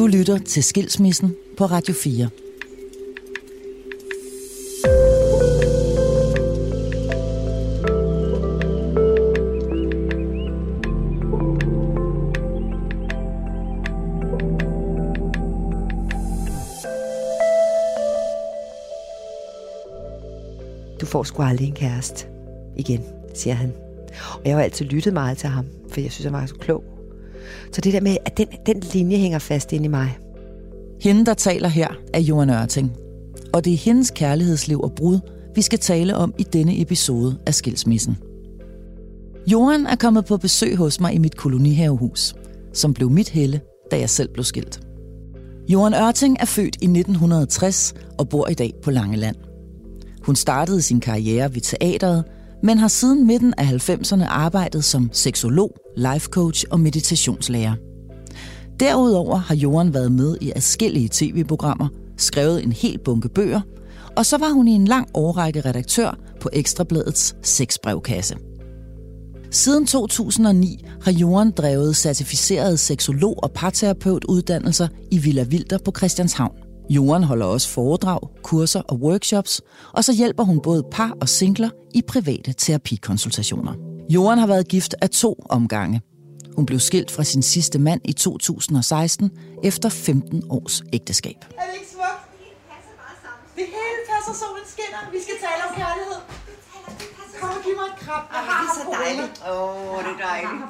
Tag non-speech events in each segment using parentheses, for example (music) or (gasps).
Du lytter til Skilsmissen på Radio 4. Du får sgu aldrig en kæreste igen, siger han. Og jeg har altid lyttet meget til ham, for jeg synes, han var så klog. Så det der med, at den, den linje hænger fast ind i mig. Hende, der taler her, er Johan Ørting. Og det er hendes kærlighedsliv og brud, vi skal tale om i denne episode af Skilsmissen. Johan er kommet på besøg hos mig i mit kolonihavehus, som blev mit helle, da jeg selv blev skilt. Johan Ørting er født i 1960 og bor i dag på Langeland. Hun startede sin karriere ved teateret, men har siden midten af 90'erne arbejdet som seksolog, life coach og meditationslærer. Derudover har Johan været med i adskillige tv-programmer, skrevet en hel bunke bøger, og så var hun i en lang årrække redaktør på Ekstrabladets sexbrevkasse. Siden 2009 har Johan drevet certificerede seksolog- og parterapeutuddannelser i Villa Vilder på Christianshavn. Johan holder også foredrag, kurser og workshops, og så hjælper hun både par og singler i private terapikonsultationer. Johan har været gift af to omgange. Hun blev skilt fra sin sidste mand i 2016 efter 15 års ægteskab. Er det ikke smukt? Det hele passer, solen skinner. Vi skal tale om kærlighed. Kom og giv mig et kram. Jeg har det er så haft corona. dejligt. Åh, det er Jeg har dejligt.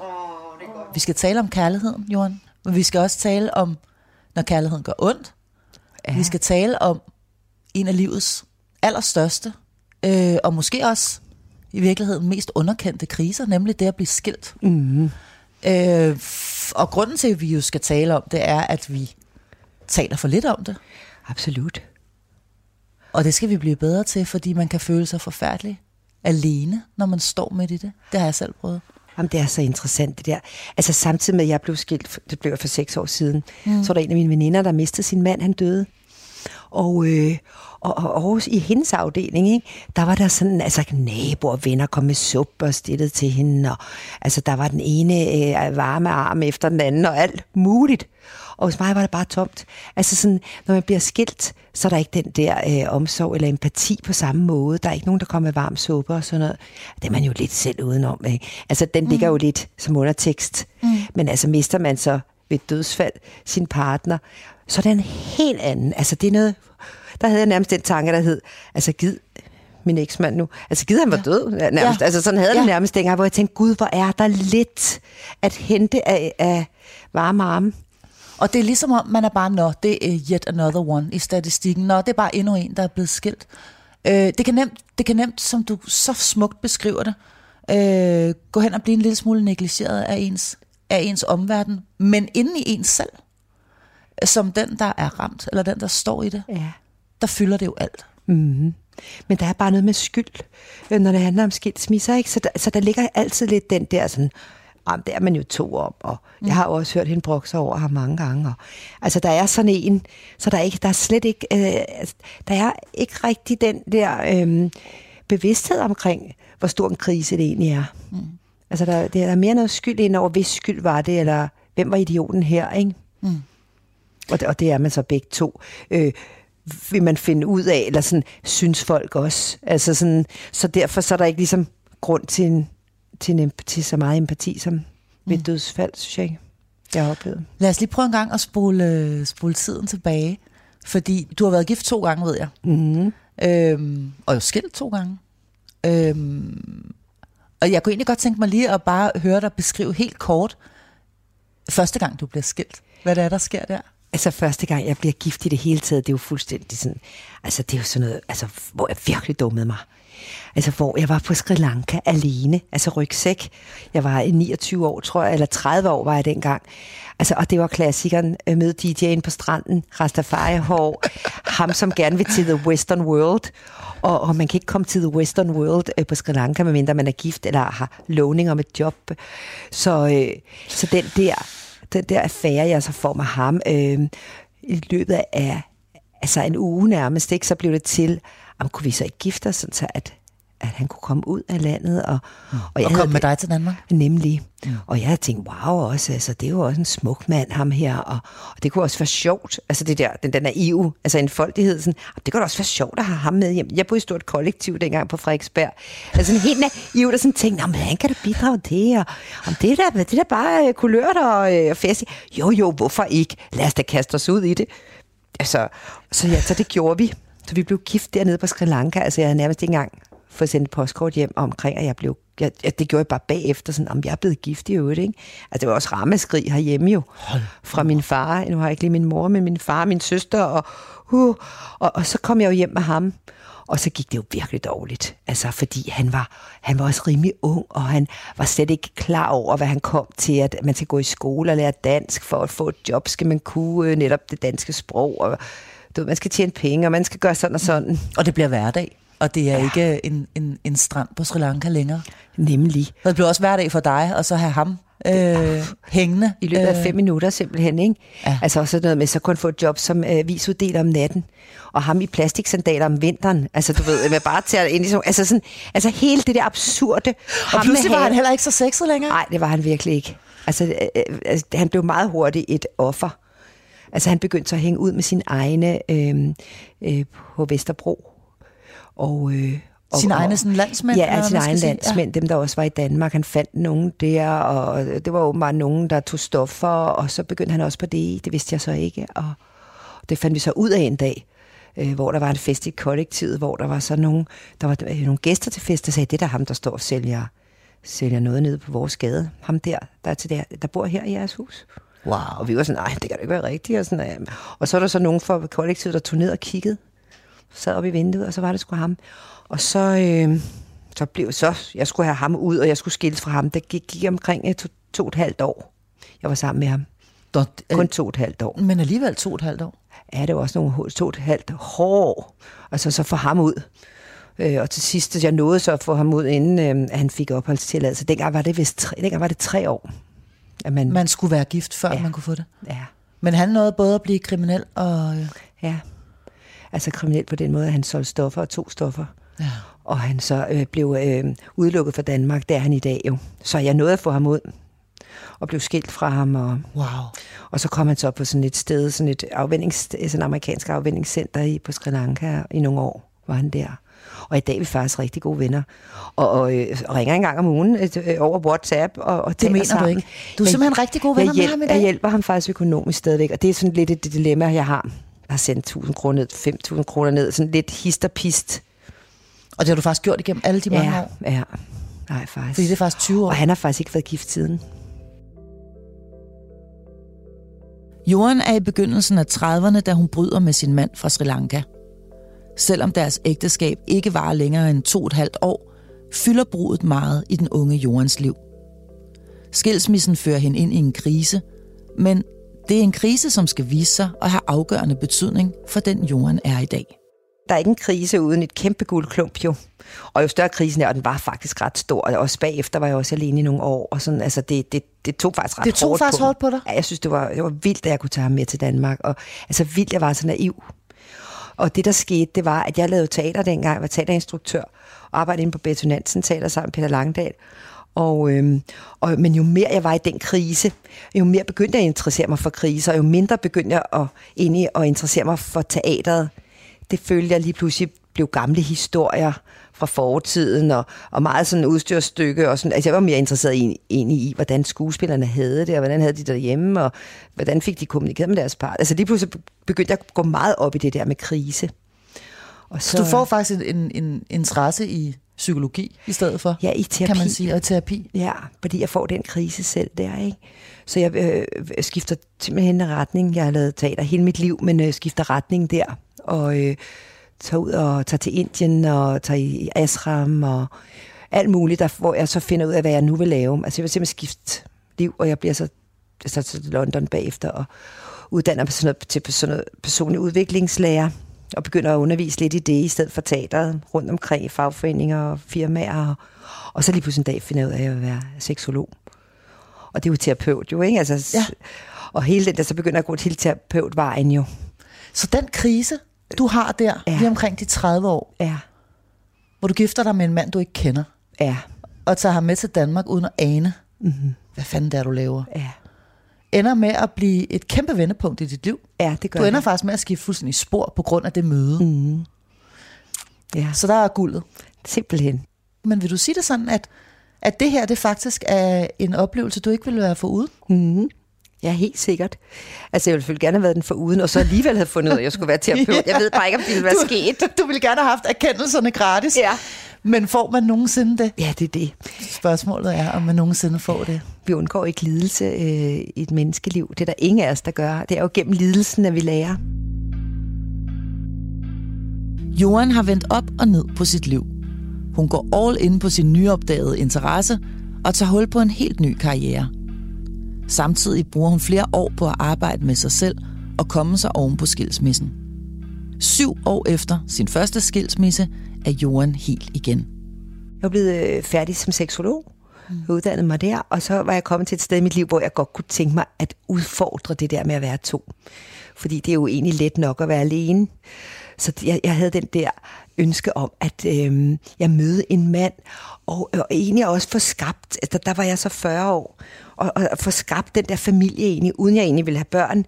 Åh, det er godt. Vi skal tale om kærligheden, Johan. Men vi skal også tale om, når kærligheden gør ondt. Ja. Vi skal tale om en af livets allerstørste, øh, og måske også i virkeligheden mest underkendte kriser, nemlig det at blive skilt. Mm. Øh, og grunden til, at vi jo skal tale om det, er, at vi taler for lidt om det. Absolut. Og det skal vi blive bedre til, fordi man kan føle sig forfærdelig alene, når man står midt i det. Det har jeg selv prøvet. Jamen, det er så interessant, det der. Altså, samtidig med, at jeg blev skilt, det blev jeg for seks år siden, mm. så var der en af mine veninder, der mistede sin mand, han døde. Og, øh, og, og, og i hendes afdeling, ikke, der var der sådan, altså naboer venner kom med suppe og stillede til hende, og altså der var den ene øh, varme arm efter den anden, og alt muligt. Og hos mig var det bare tomt. Altså sådan, når man bliver skilt, så er der ikke den der øh, omsorg eller empati på samme måde. Der er ikke nogen, der kommer med varm suppe og sådan noget. Det er man jo lidt selv udenom. Ikke? Altså, den ligger jo lidt som undertekst. Mm. Men altså, mister man så ved dødsfald sin partner, så er det en helt anden. Altså, det er noget... Der havde jeg nærmest den tanke, der hed, altså gid min eksmand nu. Altså gider han var ja. død nærmest. Ja. Altså sådan havde jeg Ja. det nærmest dengang, hvor jeg tænkte, gud, hvor er der lidt at hente af, af varme arme. Og det er ligesom om, man er bare, nå, det er yet another one i statistikken. Nå, det er bare endnu en, der er blevet skilt. Øh, det, kan nemt, det kan nemt, som du så smukt beskriver det, øh, gå hen og blive en lille smule negligeret af ens, af ens omverden, men inde i ens selv, som den, der er ramt, eller den, der står i det, Ja. der fylder det jo alt. Mm-hmm. Men der er bare noget med skyld, øh, når det handler om skilsmisser, ikke? Så der, så der ligger altid lidt den der sådan, jamen, det er man jo to om, og mm. jeg har jo også hørt hende brokke sig over ham mange gange. Og, altså, der er sådan en, så der er, ikke, der er slet ikke, øh, altså, der er ikke rigtig den der øh, bevidsthed omkring, hvor stor en krise det egentlig er. Mm. Altså, der, der er mere noget skyld ind over, hvis skyld var det, eller hvem var idioten her, ikke? Mm. Og, det, og det er man så begge to. Øh, vil man finde ud af, eller sådan, synes folk også. Altså sådan, så derfor så er der ikke ligesom grund til en, til en empati, så meget empati som ved et dødsfald, synes jeg ikke, jeg har oplevet. Lad os lige prøve en gang at spole, spole tiden tilbage. Fordi du har været gift to gange, ved jeg. Mm-hmm. Øhm, og jo skilt to gange. Øhm, og jeg kunne egentlig godt tænke mig lige at bare høre dig beskrive helt kort, første gang du bliver skilt. Hvad det er, der sker der? Altså første gang, jeg bliver gift i det hele taget, det er jo fuldstændig sådan, altså det er jo sådan noget, altså hvor jeg virkelig dummede mig. Altså hvor jeg var på Sri Lanka alene, altså rygsæk. Jeg var i 29 år, tror jeg, eller 30 år var jeg dengang. Altså, og det var klassikeren øh, med DJ'en på stranden, Rastafari hår, ham som gerne vil til The Western World. Og, og man kan ikke komme til The Western World øh, på Sri Lanka, medmindre man er gift eller har lovning om et job. Så, øh, så den der den der affære, jeg så får med ham, øh, i løbet af altså en uge nærmest, ikke, så blev det til, om kunne vi så ikke gifte os, sådan så at, at han kunne komme ud af landet. Og, og, og, jeg og komme med dig til Danmark? Nemlig. Mm. Og jeg havde tænkt, wow også, altså, det er jo også en smuk mand, ham her, og, og det kunne også være sjovt, altså det der, den der naive, altså en foldighed, sådan, og det kunne også være sjovt at have ham med hjem. Jeg boede i et stort kollektiv dengang på Frederiksberg, altså sådan helt naiv, der sådan tænkte, men han kan da bidrage det, og om det der, det der bare øh, kulørt og øh, fest. Jo, jo, hvorfor ikke? Lad os da kaste os ud i det. Altså, så, ja, så det gjorde vi. Så vi blev gift dernede på Sri Lanka. Altså, jeg havde nærmest ikke engang fået sendt et postkort hjem omkring, at jeg blev... Jeg, det gjorde jeg bare bagefter, sådan, om jeg er blevet gift i øvrigt, ikke? Altså, det var også rammeskrig herhjemme jo. Fra min far. Nu har jeg ikke lige min mor, men min far, min søster, og, uh, og, og så kom jeg jo hjem med ham. Og så gik det jo virkelig dårligt. Altså, fordi han var, han var også rimelig ung, og han var slet ikke klar over, hvad han kom til, at man skal gå i skole og lære dansk. For at få et job skal man kunne øh, netop det danske sprog, og du ved, man skal tjene penge, og man skal gøre sådan og sådan. Og det bliver hverdag. Og det er ja. ikke en, en, en strand på Sri Lanka længere. Nemlig. Og det bliver også hverdag for dig, og så have ham øh, hængende. I løbet af øh. fem minutter simpelthen, ikke? Ja. Altså også noget med, så kunne han få et job som øh, visuddeler om natten, og ham i plastiksandaler om vinteren. Altså du ved, med bare til at ind i sådan, altså sådan, altså hele det der absurde. Og pludselig var han heller ikke så sexet længere. Nej, det var han virkelig ikke. Altså, øh, øh, altså han blev meget hurtigt et offer. Altså han begyndte så at hænge ud med sine egne øh, øh, på Vesterbro. Og, øh, og, Sine egne sådan landsmænd? Ja, sine egne landsmænd, dem der også var i Danmark. Han fandt nogen der, og det var åbenbart nogen, der tog stoffer, og så begyndte han også på det. Det vidste jeg så ikke, og det fandt vi så ud af en dag, øh, hvor der var en fest i kollektivet, hvor der var så nogle, der var øh, nogle gæster til fest, der sagde, det er der ham, der står og sælger, sælger noget nede på vores gade. Ham der, der, er til der, der bor her i jeres hus. Wow. Og vi var sådan, nej, det kan da ikke være rigtigt. Og, sådan, ja. og så er der så nogen fra kollektivet, der tog ned og kiggede, sad oppe i vinduet, og så var det sgu ham. Og så, øh, så blev så, jeg skulle have ham ud, og jeg skulle skilles fra ham. Det gik, gik omkring to, to og et halvt år. Jeg var sammen med ham. Dot, Kun to og et halvt år. men alligevel to og et halvt år. Ja, det var også nogle to og et halvt hår. Altså så få ham ud. Øh, og til sidst, jeg nåede så at få ham ud, inden øh, han fik opholdstilladelse. Dengang var det vist tre, dengang var det tre år. At man, Man skulle være gift, før ja. Ja. man kunne få det. ja, Men han nåede både at blive kriminel og... øh, ja. Altså kriminel på den måde, at han solgte stoffer og to stoffer. Ja. Og han så øh, blev øh, udelukket fra Danmark, det er han i dag jo. Så jeg nåede at få ham ud og blev skilt fra ham. Og, Wow. og så kom han så på sådan et sted, sådan et afvendings, sådan et amerikansk afvendingscenter i, på Sri Lanka i nogle år, var han der. Og i dag er vi faktisk rigtig gode venner. Og, og, øh, og ringer en gang om ugen øh, over WhatsApp. Og, og Det mener du sammen. ikke? Du er Jeg- simpelthen rigtig gode venner jeg, med ham i dag? jeg hjælper ham faktisk økonomisk stadigvæk, og det er sådan lidt et dilemma, jeg har. Jeg har sendt 1000 kroner ned, 5000 kroner ned, sådan lidt hist og pist. Og det har du faktisk gjort igennem alle de mange ja, år? ja. Nej, faktisk. Fordi det er faktisk 20 år. Og han har faktisk ikke været gift siden. Joran er i begyndelsen af 30'erne, da hun bryder med sin mand fra Sri Lanka. Selvom deres ægteskab ikke var længere end to og et halvt år, fylder brudet meget i den unge Jorans liv. Skilsmissen fører hende ind i en krise, men det er en krise, som skal vise sig at have afgørende betydning for den Joran er i dag. Der er ikke en krise uden et kæmpe guldklump jo. Og jo større krisen er, og den var faktisk ret stor. Og også bagefter var jeg også alene i nogle år. Og sådan, altså det, det, det tog faktisk ret Det tog hårdt faktisk på. hårdt på dig? Ja, jeg synes, det var, det var vildt, at jeg kunne tage ham med til Danmark. Og altså vildt, jeg var så naiv. Og det, der skete, det var, at jeg lavede teater dengang. Jeg var teaterinstruktør og arbejdede inde på Betonansen Teater sammen med Peter Langdal. Og, øhm, og, men jo mere jeg var i den krise, jo mere begyndte jeg at interessere mig for kriser, og jo mindre begyndte jeg at, ind i at interessere mig for teateret. Det følte jeg lige pludselig blev gamle historier fra fortiden, og, og meget sådan udstyrstykke. Og sådan, altså jeg var mere interesseret i, egentlig i, hvordan skuespillerne havde det, og hvordan havde de det derhjemme, og hvordan fik de kommunikeret med deres par. Altså lige pludselig begyndte jeg at gå meget op i det der med krise. Og Så du får faktisk en, en, en interesse i psykologi i stedet for, Ja, i terapi. kan man sige, og terapi. Ja, fordi jeg får den krise selv der, ikke? Så jeg øh, skifter simpelthen en retning. Jeg har lavet teater hele mit liv, men øh, skifter retning der. Og øh, tager ud og tager til Indien og tager i Ashram og alt muligt, der, hvor jeg så finder ud af, hvad jeg nu vil lave. Altså jeg vil simpelthen skifte liv, og jeg bliver så, så til London bagefter og uddanner mig sådan noget, til sådan noget personlig udviklingslærer og begynder at undervise lidt i det, i stedet for teateret, rundt omkring i fagforeninger og firmaer. Og, og så lige pludselig en dag finder jeg ud af, at være seksolog. Og det er jo terapeut jo, ikke? Altså, Ja. Og hele den der, så begynder jeg at gå til terapeutvejen jo. Så den krise, du har der, Ja. lige omkring de 30 år, Ja. hvor du gifter dig med en mand, du ikke kender, Ja. og tager ham med til Danmark uden at ane, mm-hmm. hvad fanden det er, du laver. Ja. Ender med at blive et kæmpe vendepunkt i dit liv. Ja, det gør Du ender det. faktisk med at skifte fuldstændig spor på grund af det møde. Mm. Ja, Så der er guldet. simpelthen. Men vil du sige det sådan, at, at det her det faktisk er en oplevelse, du ikke ville være foruden? Ja, helt sikkert. Altså, jeg ville selvfølgelig gerne have været den for uden, og så alligevel have fundet ud af, at jeg skulle være terapeut. (laughs) Jeg ved bare ikke, om det ville være du, sket. Du ville gerne have haft erkendelserne gratis. Ja. Men får man nogensinde det? Ja, det er det. Spørgsmålet er, om man nogensinde får det. Vi undgår ikke lidelse øh, i et menneskeliv. Det er der ingen af os, der gør. Det er jo gennem lidelsen, at vi lærer. Johan har vendt op og ned på sit liv. Hun går all in på sin nyopdagede interesse og tager hul på en helt ny karriere. Samtidig bruger hun flere år på at arbejde med sig selv og komme sig oven på skilsmissen. Syv år efter sin første skilsmisse er Johan helt igen. Jeg er blevet øh, færdig som seksolog. Jeg uddannede mig der, og så var jeg kommet til et sted i mit liv, hvor jeg godt kunne tænke mig at udfordre det der med at være to. Fordi det er jo egentlig let nok at være alene. Så jeg, jeg havde den der ønske om, at øh, jeg mødte en mand, og, og egentlig også få skabt, altså, der var jeg så 40 år, og, og få skabt den der familie egentlig, uden jeg egentlig ville have børn,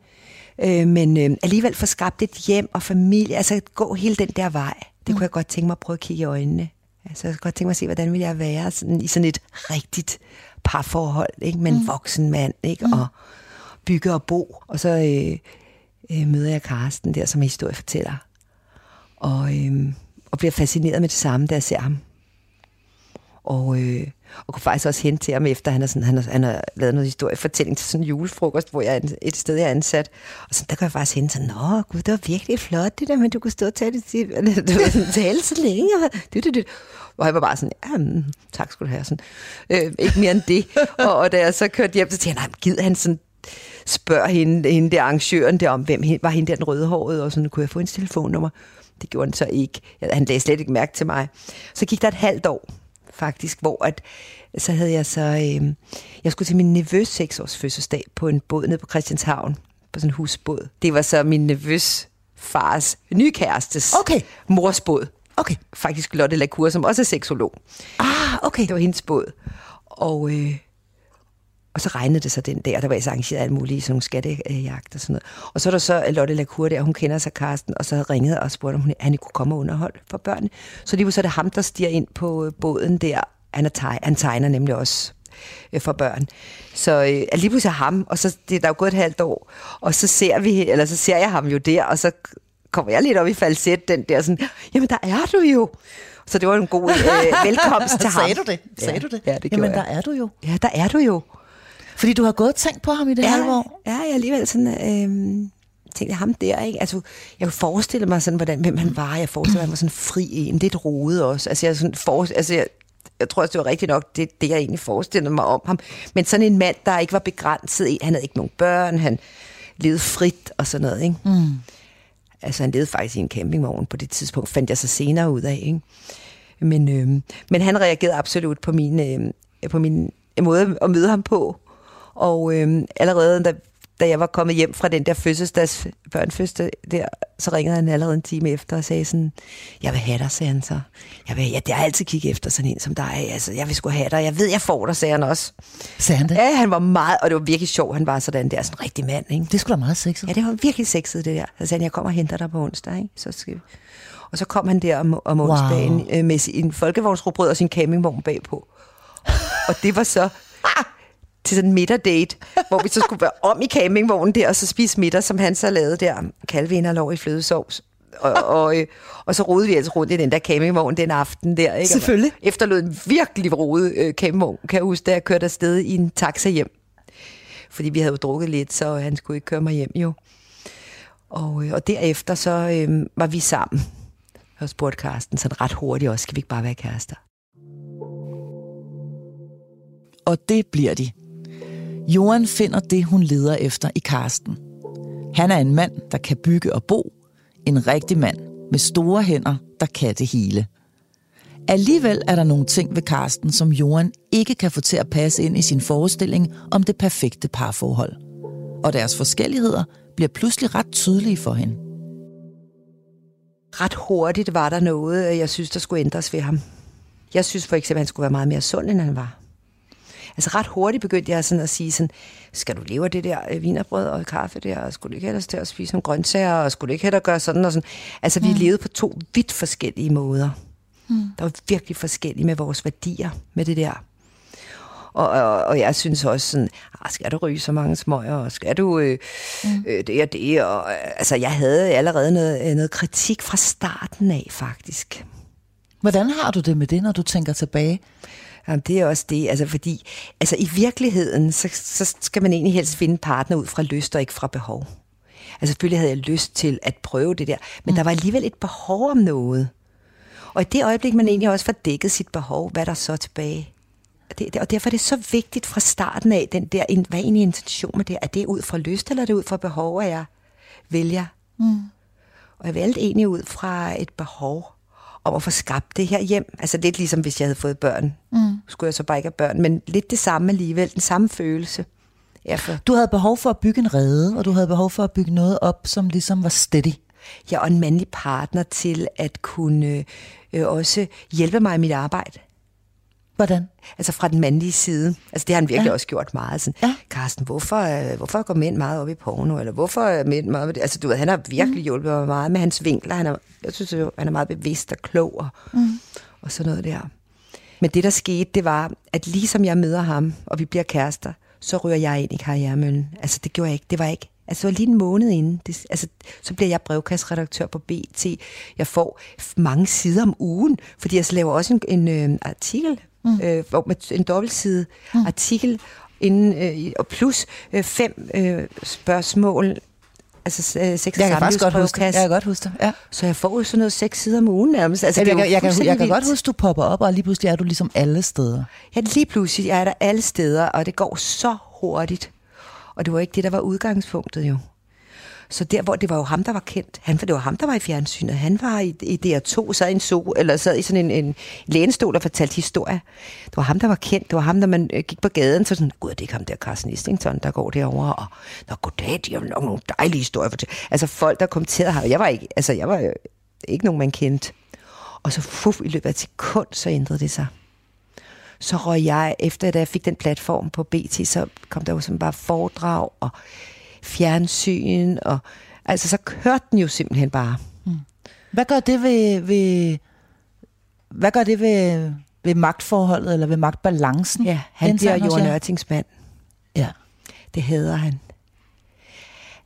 øh, men øh, alligevel få skabt et hjem og familie, altså gå hele den der vej. Det kunne jeg godt tænke mig at prøve at kigge i øjnene. Altså, jeg kunne godt tænke mig at se, hvordan ville jeg være sådan, i sådan et rigtigt parforhold, ikke? med en voksen mand, ikke? og bygge og bo. Og så øh, øh, møder jeg Karsten der, som er historiefortæller. Og, øh, og bliver fascineret med det samme, da jeg ser ham. Og, øh, og kunne faktisk også hente til ham efter, han har, sådan, han har, han har lavet noget historiefortælling til sådan en julefrokost, hvor jeg er et sted, jeg er ansat. Og sådan, der kunne jeg faktisk hente sådan, Nå, gud, det var virkelig flot det der, men du kunne stå og tale, det, du var sådan, tale så længe. Og, du, du, det. Og jeg var bare sådan, ja, mm, tak skulle du have. Sådan. Øh, ikke mere end det. og, og da jeg så kørte hjem, så tænkte jeg, nej, gider han sådan, spørger hende, hende der arrangøren der om, hvem var hende der den rødhårede, og sådan, kunne jeg få hendes telefonnummer? Det gjorde han så ikke. Han lagde slet ikke mærke til mig. Så gik der et halvt år, faktisk, hvor at, så havde jeg så, øh, jeg skulle til min nevøs 6 års fødselsdag på en båd nede på Christianshavn, på sådan en husbåd. Det var så min nevøs fars nye kærestes Okay. mors båd. Okay. Faktisk Lotte Lacour, som også er seksolog. Ah, okay. Det var hendes båd. Og, øh, og så regnede det så den der, der var så arrangeret alt muligt, sådan nogle skattejagt og sådan noget. Og så er der så Lotte Lacour der, hun kender sig Karsten, og så ringede og spurgte, om hun, han ikke kunne komme og underholde for børnene. Så lige så er det ham, der stiger ind på øh, båden der. Han, er teg, han tegner nemlig også øh, for børn. Så øh, lige pludselig ham, og så det er der er jo gået et halvt år, og så ser vi, eller så ser jeg ham jo der, og så kommer jeg lidt op i falset, den der sådan, jamen der er du jo. Så det var en god øh, (laughs) velkomst til ham. Sagde du det? Sagde ja. du det? Ja, det Jamen, gjorde der jeg. er du jo. Ja, der er du jo. Fordi du har gået og tænkt på ham i det ja. halve år. Ja, jeg alligevel sådan, øh, tænkte ham der, ikke? Altså, jeg kunne forestille mig sådan, hvordan, hvem han var. Jeg forestiller mig, han var sådan fri en, lidt rodet også. Altså, jeg, sådan for, altså, jeg, jeg tror også, det var rigtigt nok, det, det jeg egentlig forestillede mig om ham. Men sådan en mand, der ikke var begrænset i, han havde ikke nogen børn, han levede frit og sådan noget, ikke? Mm. Altså, han levede faktisk i en campingvogn på det tidspunkt, fandt jeg så senere ud af, ikke? Men, øh, men han reagerede absolut på min, øh, på min måde at møde ham på. Og øh, allerede da, da jeg var kommet hjem fra den der fødselsdags børnefødselsdag der, så ringede han allerede en time efter og sagde sådan, jeg vil have dig, sagde han så. Jeg vil, ja, det har altid kigget efter sådan en som dig. Altså, jeg vil sgu have dig. Jeg ved, jeg får dig, sagde han også. Sagde han det? Ja, han var meget, og det var virkelig sjovt. Han var sådan der, sådan en rigtig mand, ikke? Det skulle da meget sexet. Ja, det var virkelig sexet, det der. Så sagde han, jeg kommer og henter dig på onsdag, ikke? Så skal vi. Og så kom han der om, om onsdagen Wow. øh, med sin folkevognsrobrød og sin campingvogn bagpå. Og det var så til sådan en middagdate, (laughs) hvor vi så skulle være om i campingvognen der, og så spise middag, som han så lavede der, kalveinderlov i flødesovs. Og, og, øh, og så rodede vi altså rundt i den der campingvogn den aften der. Ikke? Selvfølgelig. Og Efterlod en virkelig rodet øh, campingvogn, kan jeg huske, da jeg kørte afsted i en taxa hjem. Fordi vi havde jo drukket lidt, så han skulle ikke køre mig hjem jo. Og, øh, og derefter så øh, var vi sammen. Jeg spurgte Karsten sådan ret hurtigt også, skal vi ikke bare være kærester? Og det bliver de. Johan finder det, hun leder efter i Karsten. Han er en mand, der kan bygge og bo. En rigtig mand med store hænder, der kan det hele. Alligevel er der nogle ting ved Karsten, som Johan ikke kan få til at passe ind i sin forestilling om det perfekte parforhold. Og deres forskelligheder bliver pludselig ret tydelige for hende. ret hurtigt var der noget, jeg synes, der skulle ændres ved ham. Jeg synes for eksempel, at han skulle være meget mere sund, end han var. Altså ret hurtigt begyndte jeg sådan at sige sådan, skal du leve af det der øh, vinerbrød og kaffe der, og skulle du ikke hellere til at spise nogle grøntsager, og skulle du ikke hellere gøre sådan og sådan. Altså vi mm. levede på to vidt forskellige måder. Mm. Der var virkelig forskellige med vores værdier med det der. Og, og, og jeg synes også sådan, ah, skal du ryge så mange smøger, og skal du øh, mm. øh, det og det, og øh, altså jeg havde allerede noget, noget kritik fra starten af faktisk. Hvordan har du det med det, når du tænker tilbage? Jamen, det er også det, altså fordi, altså i virkeligheden, så, så skal man egentlig helst finde partner ud fra lyst og ikke fra behov. Altså selvfølgelig havde jeg lyst til at prøve det der, men mm. der var alligevel et behov om noget. Og i det øjeblik, man egentlig også får dækket sit behov, hvad er der så tilbage? Det, det, og derfor er det så vigtigt fra starten af, den der, hvad er egentlig intention med det? Er det ud fra lyst, eller er det ud fra behov, at jeg vælger? Mm. Og jeg valgte egentlig ud fra et behov om at få skabt det her hjem. Altså lidt ligesom hvis jeg havde fået børn. Mm. Skulle jeg så bare ikke have børn, men lidt det samme alligevel, den samme følelse. for... Du havde behov for at bygge en rede, og du havde behov for at bygge noget op, som ligesom var steady. Ja, og en mandlig partner til at kunne øh, også hjælpe mig i mit arbejde. Hvordan? Altså fra den mandlige side. Altså det har han virkelig ja. også gjort meget. Sådan, ja. Carsten, hvorfor, øh, hvorfor går mænd meget op i porno? Eller hvorfor er mænd meget... Altså du ved, han har virkelig mm. hjulpet mig meget med hans vinkler. Han er, jeg synes, jo, han er meget bevidst og klog og, mm. og sådan noget der. Men det, der skete, det var, at ligesom jeg møder ham, og vi bliver kærester, så ryger jeg ind i karrieremøllen. Altså det gjorde jeg ikke. Det var ikke Altså, det var lige en måned inden. Det, altså, så bliver jeg brevkastredaktør på BT. Jeg får mange sider om ugen, fordi jeg laver også en, en øh, artikel mm. øh, med en dobbeltside mm. artikel, inden, øh, og plus øh, fem øh, spørgsmål altså øh, seks jeg kan faktisk godt huske Jeg kan godt huske det, ja. Så jeg får jo sådan noget seks sider om ugen nærmest. Altså, jeg, jeg, jeg, kan, jeg kan godt huske, du popper op, og lige pludselig er du ligesom alle steder. Ja, lige pludselig er der alle steder, og det går så hurtigt. Og det var ikke det, der var udgangspunktet jo. Så der, hvor det var jo ham, der var kendt. Han, for det var ham, der var i fjernsynet. Han var i, i DR2, sad i en so, eller sad i sådan en, en lænestol og fortalte historie. Det var ham, der var kendt. Det var ham, der man øh, gik på gaden, så sådan, gud, det er ham der, Carsten Istington, der går derovre. Og, nå, goddag, de har nok nogle dejlige historier. For altså folk, der kommenterede ham. Jeg var ikke, altså, jeg var øh, ikke nogen, man kendte. Og så fuff, i løbet af et sekund, så ændrede det sig så røg jeg, efter at jeg fik den platform på BT, så kom der jo som bare foredrag og fjernsyn, og altså så kørte den jo simpelthen bare. Mm. Hvad gør det ved, ved hvad gør det ved, ved magtforholdet, eller ved magtbalancen? Ja, han bliver Johan Ørtings mand. Ja. Det hader han.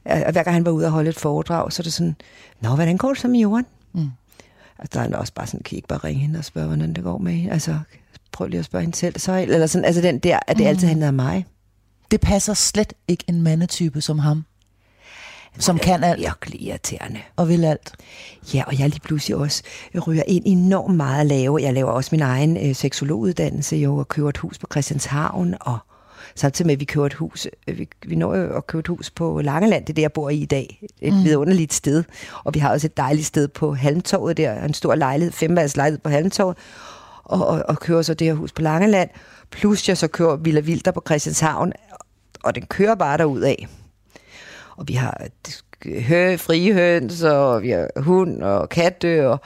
Og hver gang han var ude og holde et foredrag, så er det sådan, Nå, hvordan går det så med Johan? Mm. Og der er han også bare sådan, kan I ikke bare ringe hende og spørge, hvordan det går med hende? Altså, prøv lige at spørge hende selv. Så, eller sådan, altså den der, at det mm. altid handler om mig. Det passer slet ikke en mandetype som ham. Som kan alt. Virkelig irriterende. Og vil alt. Ja, og jeg lige pludselig også ryger ind enormt meget at lave. Jeg laver også min egen øh, seksologuddannelse jo, og køber et hus på Christianshavn, og samtidig med, at vi køber et hus, øh, vi, vi når jo at købe et hus på Langeland, det er der, jeg bor i i dag. Et mm. vidunderligt sted. Og vi har også et dejligt sted på Halmtorvet der, en stor lejlighed, femværelses lejlighed på Halmtorvet, og, og, og kører så det her hus på Langeland. Plus jeg så kører Villa Vilder på Christianshavn, og den kører bare derud af. Og vi har hø, frie høns, og vi har hund og katte, og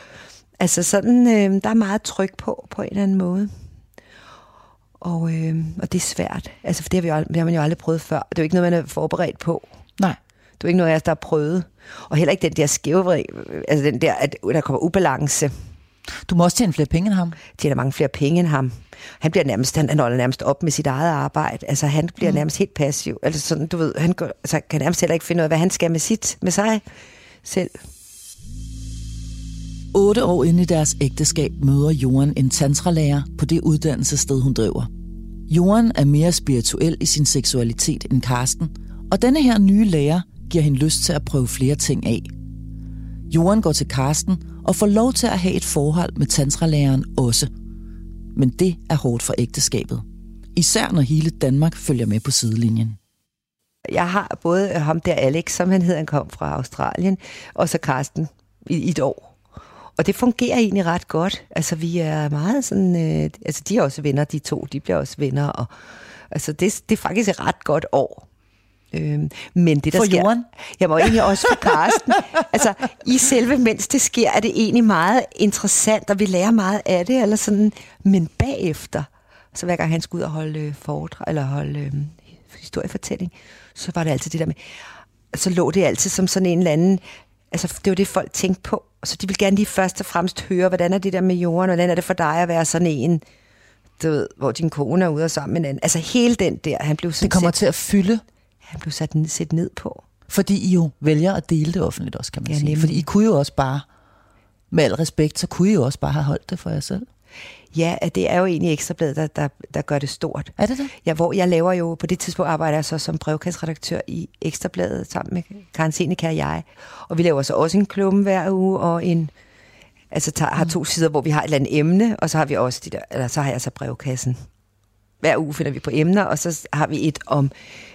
altså sådan, øh, der er meget tryk på, på en eller anden måde. Og, øh, og det er svært, altså for det har, vi jo, det har man jo aldrig prøvet før. Det er jo ikke noget, man er forberedt på. Nej. Det er jo ikke noget os, der har prøvet. Og heller ikke den der skæve, altså den der, at der kommer ubalance. Du må også tjene flere penge end ham. Tjener mange flere penge end ham. Han bliver nærmest, han, han holder nærmest op med sit eget arbejde. Altså han bliver mm. nærmest helt passiv. Altså sådan, du ved, han går, altså, kan nærmest heller ikke finde ud af, hvad han skal med sit, med sig selv. Otte år inde i deres ægteskab møder Johan en tantralærer på det uddannelsessted, hun driver. Johan er mere spirituel i sin seksualitet end Karsten, og denne her nye lærer giver hende lyst til at prøve flere ting af. Johan går til Karsten og får lov til at have et forhold med tantralæreren også. Men det er hårdt for ægteskabet. Især når hele Danmark følger med på sidelinjen. Jeg har både øh, ham der Alex, som han hedder, han kom fra Australien, og så Karsten i, et år. Og det fungerer egentlig ret godt. Altså, vi er meget sådan... Øh, altså, de er også venner, de to. De bliver også venner. Og, altså, det, det er faktisk et ret godt år. Øhm, men det der For sker, Johan? Jeg må egentlig også for Karsten. (laughs) altså, i selve mens det sker, er det egentlig meget interessant, og vi lærer meget af det, eller sådan, men bagefter, så hver gang han skulle ud og holde øh, foredrag, eller holde øh, historiefortælling, så var det altid det der med, så lå det altid som sådan en eller anden, altså det var det folk tænkte på, så de vil gerne lige først og fremmest høre, hvordan er det der med jorden, hvordan er det for dig at være sådan en, du ved, hvor din kone er ude og sammen med en anden. Altså hele den der, han blev sådan Det kommer set, til at fylde, han blev sat set ned på. fordi I jo vælger at dele det offentligt også, kan man Ja, sige. nemlig. Fordi I kunne jo også bare, med al respekt, så kunne I jo også bare have holdt det for jer selv. Ja, det er jo egentlig Ekstrabladet, der, der, der gør det stort. Er det det? Ja, hvor jeg laver jo, på det tidspunkt arbejder jeg så som brevkastredaktør i Ekstrabladet sammen med Karen Seneca og jeg. Og vi laver så også en klumme hver uge, og en, altså tager, har to sider, hvor vi har et eller andet emne, og så har vi også de der, eller så har jeg så brevkassen. Hver uge finder vi på emner, og så har vi et om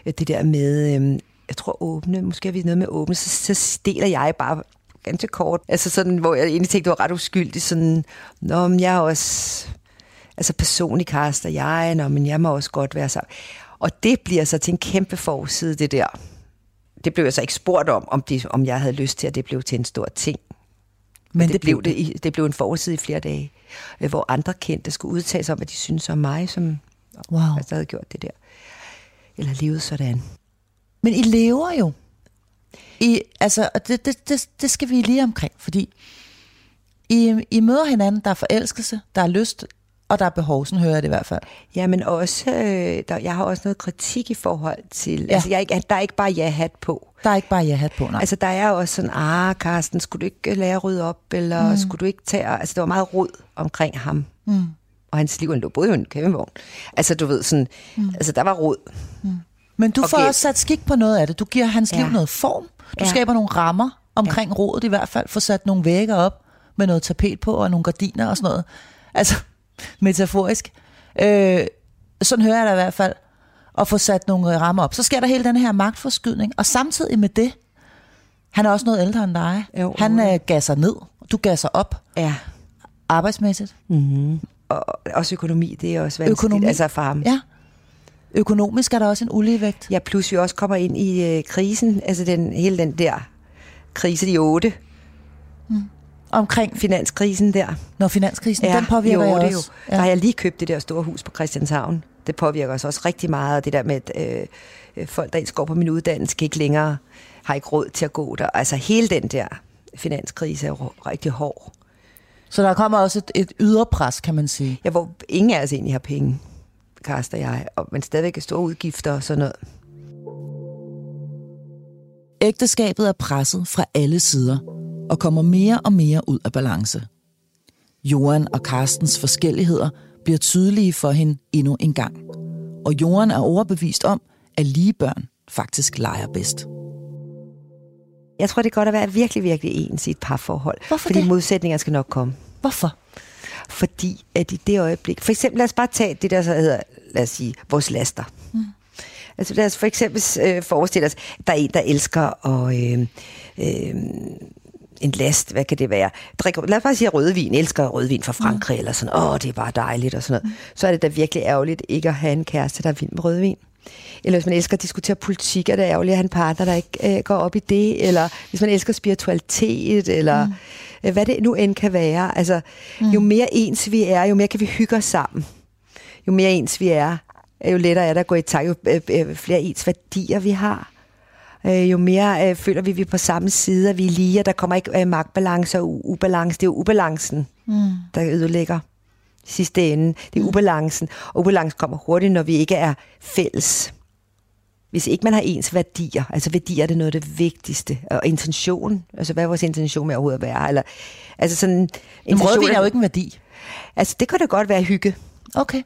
øh, det der med, øhm, jeg tror åbne, måske har vi noget med åbne, så, så deler jeg bare ganske kort, altså sådan, hvor jeg egentlig tænkte, det var ret uskyldigt, sådan, nå, men jeg er også, altså personlig kaster jeg, nå, men jeg må også godt være sammen. Og det bliver så til en kæmpe forside, det der. Det blev jeg så ikke spurgt om, om, det, om jeg havde lyst til, at det blev til en stor ting. Men det, det, blev det, i, det blev en forside i flere dage, øh, hvor andre kendte skulle udtale sig om, hvad de synes om mig, som Wow. altså, havde gjort det der. Eller levet sådan. Men I lever jo. I, altså, og det, det, det, det skal vi lige omkring, fordi I, I møder hinanden, der er forelskelse, der er lyst, og der er behov, sådan hører jeg det i hvert fald. Ja, men også, øh, der, jeg har også noget kritik i forhold til, Ja. altså jeg ikke, der er ikke bare ja-hat på. Der er ikke bare ja-hat på, nej. Altså, der er også sådan, ah, Karsten, skulle du ikke lære at rydde op, eller mm. skulle du ikke tage... Altså, der var meget rod omkring ham. Mm. Og hans liv, han lå både i en kæmpevogn. Altså, du ved, sådan... Mm. Altså, der var rod. Men du og får gæld. også sat skik på noget af det. Du giver hans liv Ja. noget form. Du Ja. skaber nogle rammer omkring ja. rådet i hvert fald. Får sat nogle vægge op med noget tapet på og nogle gardiner og sådan noget. Altså, (laughs) metaforisk. Øh, sådan hører jeg det i hvert fald. Og få sat nogle øh, rammer op. Så sker der hele den her magtforskydning. Og samtidig med det, han er også noget ældre end dig. Jo. Han øh, gasser ned. Du gasser op Ja. arbejdsmæssigt. Og også økonomi, det er også vanskeligt. Økonomi. Altså for ham. Ja. Økonomisk er der også en uligevægt. Jeg pludselig også kommer ind i øh, krisen. Altså, den, hele den der krise, de otte. Omkring, Finanskrisen der. når finanskrisen, den påvirker jo, også. Jo. Der har jeg lige købt det der store hus på Christianshavn. Det påvirker os også rigtig meget, og det der med, at øh, folk, der ikke går på min uddannelse, kan ikke længere, har ikke råd til at gå der. Altså hele den der finanskrise er jo rigtig hård. Så der kommer også et, et ydre pres, kan man sige. Ja, hvor ingen af os egentlig har penge, Karsten og jeg, og, men stadigvæk er store udgifter og sådan noget. Ægteskabet er presset fra alle sider og kommer mere og mere ud af balance. Johan og Karstens forskelligheder bliver tydelige for hende endnu en gang. Og Johan er overbevist om, at lige børn faktisk leger bedst. Jeg tror, det er godt at være virkelig, virkelig ens i et parforhold. Hvorfor fordi det? modsætninger skal nok komme. Hvorfor? Fordi at i det øjeblik... For eksempel, lad os bare tage det der, så hedder, lad os sige, vores laster. Mm. Altså lad os for eksempel øh, forestille os, der er en, der elsker at... Øh, øh, en last, hvad kan det være? Drikker, lad os bare sige rødvin, elsker rødvin fra Frankrig, mm. eller sådan, åh, det er bare dejligt, og sådan noget. Mm. Så er det da virkelig ærgerligt ikke at have en kæreste, der er vild med rødvin. Eller hvis man elsker at diskutere politik, er det ærgerligt at have en partner, der ikke øh, går op i det. Eller hvis man elsker spiritualitet, eller mm. øh, hvad det nu end kan være. Altså, mm. jo mere ens vi er, jo mere kan vi hygge os sammen. Jo mere ens vi er, øh, jo lettere er det at gå i takt, jo øh, øh, flere ens værdier vi har. Øh, jo mere øh, føler vi, at vi er på samme side, at vi er lige, og der kommer ikke øh, magtbalance og u- ubalance. Det er jo ubalancen, mm. der ødelægger sidste ende. Det er mm. ubalancen. Og ubalancen kommer hurtigt, når vi ikke er fælles. Hvis ikke man har ens værdier, altså værdier er det noget af det vigtigste, og intention, altså hvad er vores intention med overhovedet at være, eller, altså sådan... Men rødvin er jo ikke en værdi. Altså det kan da godt være hygge, Okay.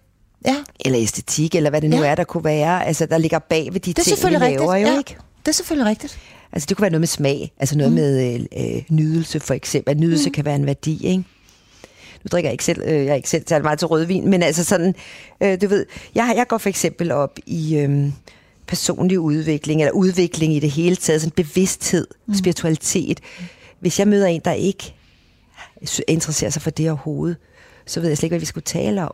Ja, eller æstetik, eller hvad det nu Ja. er, der kunne være, altså der ligger bag ved de det er ting, vi selvfølgelig rigtigt. laver jo, ja. ikke? Det er selvfølgelig rigtigt. Altså det kunne være noget med smag, altså noget mm. med øh, øh, nydelse for eksempel. At nydelse mm. kan være en værdi, ikke? Nu drikker jeg ikke selv, øh, jeg er ikke selv særlig meget til rødvin, men altså sådan, øh, du ved, jeg, jeg går for eksempel op i øh, personlig udvikling, eller udvikling i det hele taget, sådan bevidsthed, mm. spiritualitet. Hvis jeg møder en, der ikke interesserer sig for det overhovedet, så ved jeg slet ikke, hvad vi skulle tale om.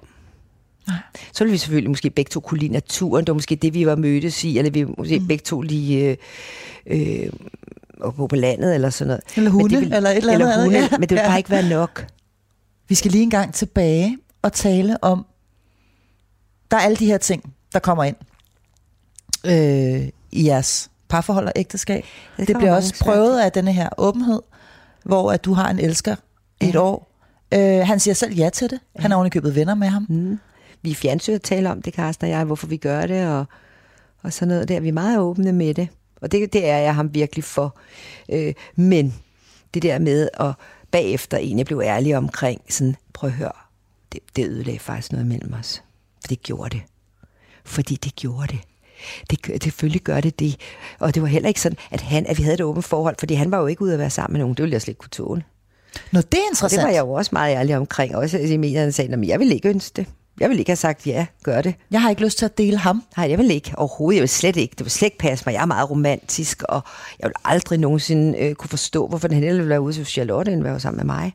Nej. så ville vi selvfølgelig måske begge to kunne lide naturen. Det var måske det, vi var mødtes i, eller vi måske mm. begge to lige øh, øh, gå på landet, eller sådan noget. Eller hunde, Men det ville, eller et eller eller andet hunde, andet, ja. Men det ville Ja. bare ikke være nok. Vi skal lige en gang tilbage og tale om, der er alle de her ting, der kommer ind øh, i jeres parforhold og ægteskab. Det, det bliver også prøvet af denne her åbenhed, hvor at du har en elsker i et år. Øh, han siger selv ja til det. Han har ovenikøbet venner med ham. Mm. Vi er i fjernsyn at tale om det, Karsten og jeg, hvorfor vi gør det, og, og sådan noget der. Vi er meget åbne med det, og det, det er jeg ham virkelig for. Øh, men det der med at bagefter egentlig blive ærlig omkring, sådan, prøv at høre, det, det ødelagde faktisk noget mellem os. For det gjorde det. Fordi det gjorde det. Det, gør- selvfølgelig gør det det. Og det var heller ikke sådan, at, han, at vi havde et åbent forhold, fordi han var jo ikke ude at være sammen med nogen. Det ville jeg slet ikke kunne tåle. Nå, det er Og det interessant. var jeg jo også meget ærlig omkring. Også i medierne sagde, at jeg vil ikke ønske det. Jeg vil ikke have sagt, ja, gør det. jeg har ikke lyst til at dele ham. Nej, jeg vil ikke overhovedet. Jeg vil slet ikke. Det vil slet ikke passe mig. Jeg er meget romantisk, og jeg vil aldrig nogensinde øh, kunne forstå, hvorfor den hellere ville være ude til Charlotte, end være sammen med mig.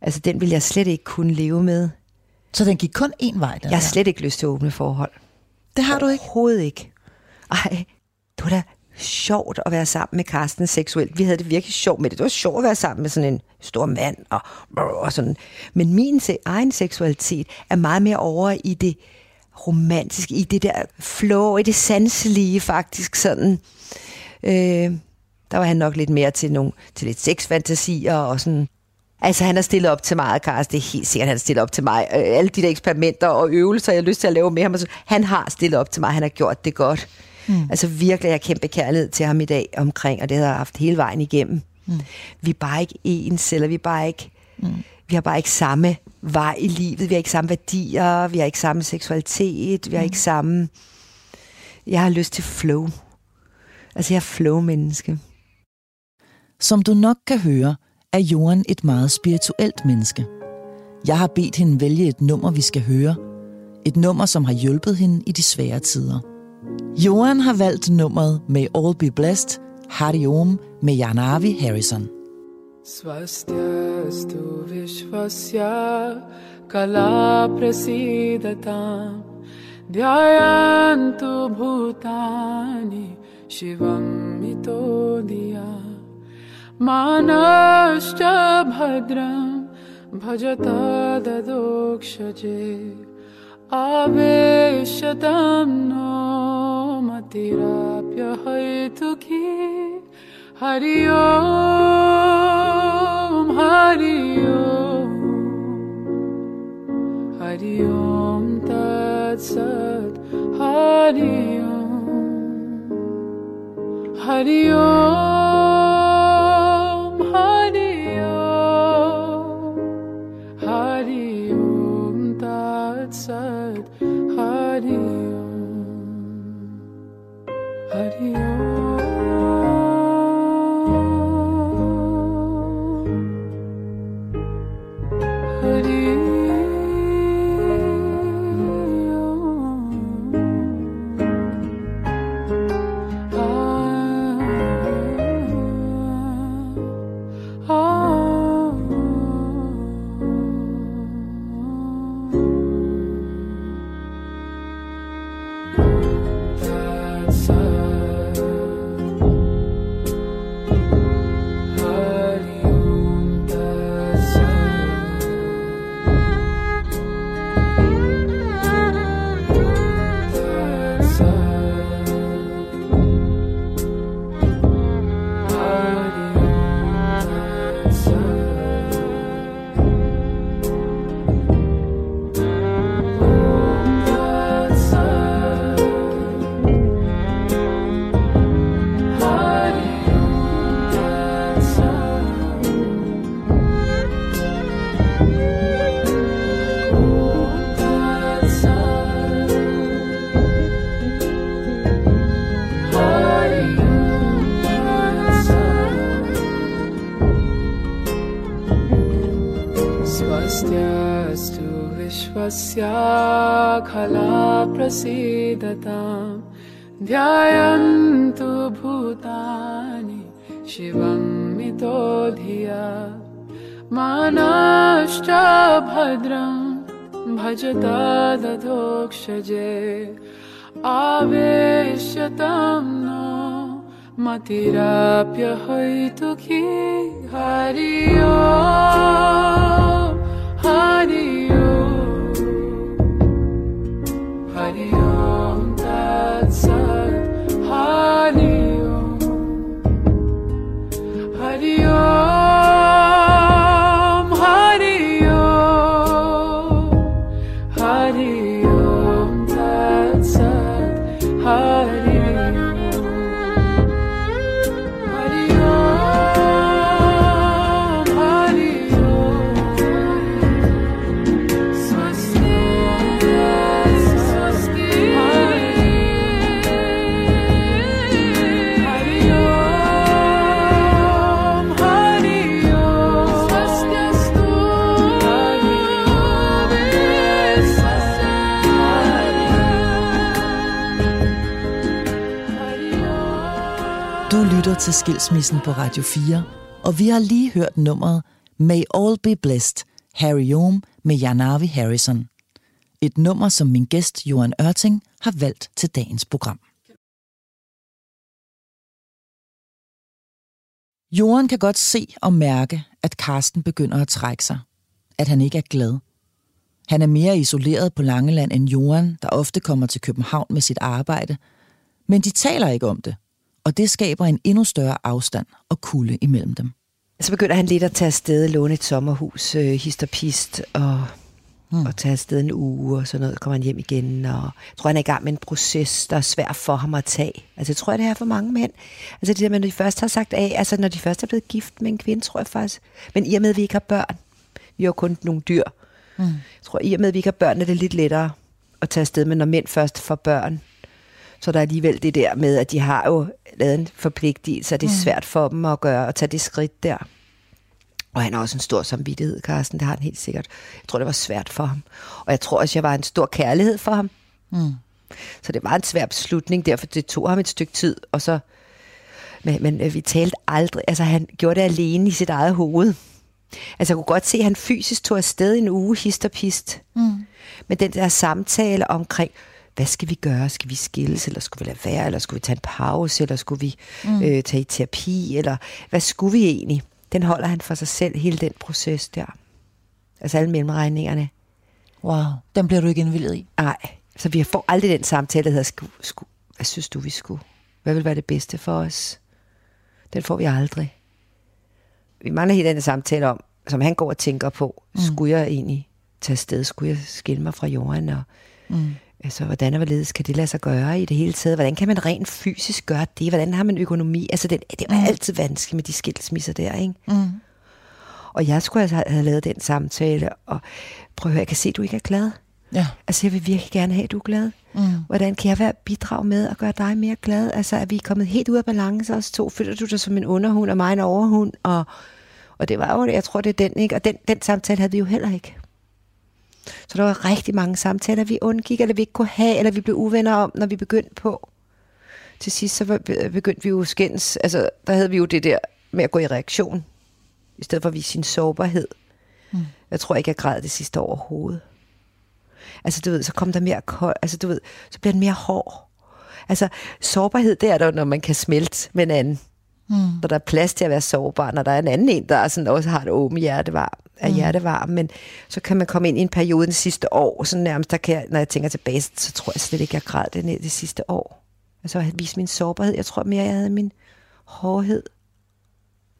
Altså, den vil jeg slet ikke kunne leve med. Så den gik kun én vej. Den Jeg har slet ikke lyst til at åbne forhold. Det har du ikke. Overhovedet ikke. Ej, det var da sjovt at være sammen med Karsten seksuelt. Vi havde det virkelig sjovt med det. Det var sjovt at være sammen med sådan en stor mand og, og sådan. Men min se, egen seksualitet er meget mere over i det romantiske, i det der flow, i det sanselige faktisk sådan. Øh, der var han nok lidt mere til nogle til lidt sexfantasier og sådan. Altså, han har stillet op til mig, Karsten. Det er helt sikkert, han har stillet op til mig. Øh, alle de der eksperimenter og øvelser, jeg har lyst til at lave med ham. så- Han har stillet op til mig. Han har gjort det godt. Mm. Altså virkelig, jeg har kæmpe kærlighed til ham i dag omkring, og det har jeg haft hele vejen igennem. Mm. Vi er bare ikke ens, eller vi er bare ikke... Mm. Vi har bare ikke samme vej i livet. Vi har ikke samme værdier. Vi har ikke samme seksualitet. Vi har ikke samme... Jeg har lyst til flow. Altså, jeg er flow-menneske. Som du nok kan høre, er Johan et meget spirituelt menneske. Jeg har bedt hende vælge et nummer, vi skal høre. Et nummer, som har hjulpet hende i de svære tider. Johan har valgt nummeret May All Be Blessed, Hari Om med Janavi Harrison. स्वस्त्यस्तु विश्वस्य कलाप्रसीदतां ध्यायन्तु भूतानि शिवं मितो धिया मानश्च भद्रं भजत ददोक्षजे आवेशतं नो मतिराप्यहैतुकी हरि ओम हरि ओम हरि ओम तत्सत् हरि ओम हरि ओम but you प्रसीदतां। ध्यायन्तु भूतानि शिवं मितो धिया। मानश्च भद्रं भजतादधोक्षजे आवेश्यतं नो मतिराप्यहैतु कि हरि ओम् हरि ओम् lytter til Skilsmissen på Radio 4, og vi har lige hørt nummeret May All Be Blessed, Harry Ohm med Janavi Harrison. Et nummer, som min gæst Johan Ørting har valgt til dagens program. Johan kan godt se og mærke, at Karsten begynder at trække sig. At han ikke er glad. Han er mere isoleret på Langeland end Johan, der ofte kommer til København med sit arbejde. Men de taler ikke om det, og det skaber en endnu større afstand og kulde imellem dem. Så begynder han lidt at tage afsted, låne et sommerhus, øh, hist og hmm. og tage afsted en uge og sådan noget. Kommer han hjem igen, og jeg tror, han er i gang med en proces, der er svær for ham at tage. Altså, jeg tror, det er for mange mænd. Altså, det der med, når de først har sagt af, altså, når de først er blevet gift med en kvinde, tror jeg faktisk. Men i og med, at vi ikke har børn, vi har kun nogle dyr. Hmm. Jeg tror, i og med, at vi ikke har børn, er det lidt lettere at tage afsted. Men når mænd først får børn, så der er alligevel det der med, at de har jo lavet en forpligtelse, og det er svært for dem at gøre, at tage det skridt der. Og han har også en stor samvittighed, Carsten, det har han helt sikkert. Jeg tror, det var svært for ham. Og jeg tror også, jeg var en stor kærlighed for ham. Mm. Så det var en svær beslutning, derfor det tog ham et stykke tid, og så... Men, men øh, vi talte aldrig, altså han gjorde det alene i sit eget hoved. Altså jeg kunne godt se, at han fysisk tog afsted en uge, hist og pist. Mm. Men den der samtale omkring, hvad skal vi gøre? Skal vi skilles, eller skulle vi lade være, eller skulle vi tage en pause, eller skulle vi mm. øh, tage i terapi, eller hvad skulle vi egentlig? Den holder han for sig selv, hele den proces der. Altså alle mellemregningerne. Wow, den bliver du ikke indvildet i. Nej, så vi får aldrig den samtale, der hedder, sku, sku, hvad synes du, vi skulle? Hvad vil være det bedste for os? Den får vi aldrig. Vi mangler helt den samtale om, som han går og tænker på, mm. skulle jeg egentlig tage afsted? Skulle jeg skille mig fra jorden? Og, mm. Altså, hvordan og hvorledes kan det lade sig gøre i det hele taget? Hvordan kan man rent fysisk gøre det? Hvordan har man økonomi? Altså, det, det er Mm. altid vanskeligt med de skilsmisser der, ikke? Mm. Og jeg skulle altså have lavet den samtale, og prøv at høre, jeg kan se, at du ikke er glad. Ja. Altså, jeg vil virkelig gerne have, at du er glad. Mm. Hvordan kan jeg være bidrag med at gøre dig mere glad? Altså, er vi kommet helt ud af balance os to? Føler du dig som en underhund, og mig en overhund? Og, og det var jo, jeg tror, det er den, ikke? Og den, den samtale havde vi jo heller ikke. Så der var rigtig mange samtaler, vi undgik, eller vi ikke kunne have, eller vi blev uvenner om, når vi begyndte på. Til sidst så begyndte vi jo skændes. Altså, der havde vi jo det der med at gå i reaktion, i stedet for at vise sin sårbarhed. Mm. Jeg tror ikke, jeg græd det sidste år overhovedet. Altså, du ved, så kom der mere kold, altså, du ved, så bliver den mere hård. Altså, sårbarhed, det er der når man kan smelte med en anden. Mm. Når der er plads til at være sårbar, når der er en anden en, der er sådan, også har et åbent hjertevarm, er mm. hjertevarm, men så kan man komme ind i en periode det sidste år, så nærmest, der kan jeg, når jeg tænker tilbage, så tror jeg slet ikke, jeg græd det ned det sidste år. Altså, jeg viste min sårbarhed. Jeg tror mere, jeg havde min hårdhed.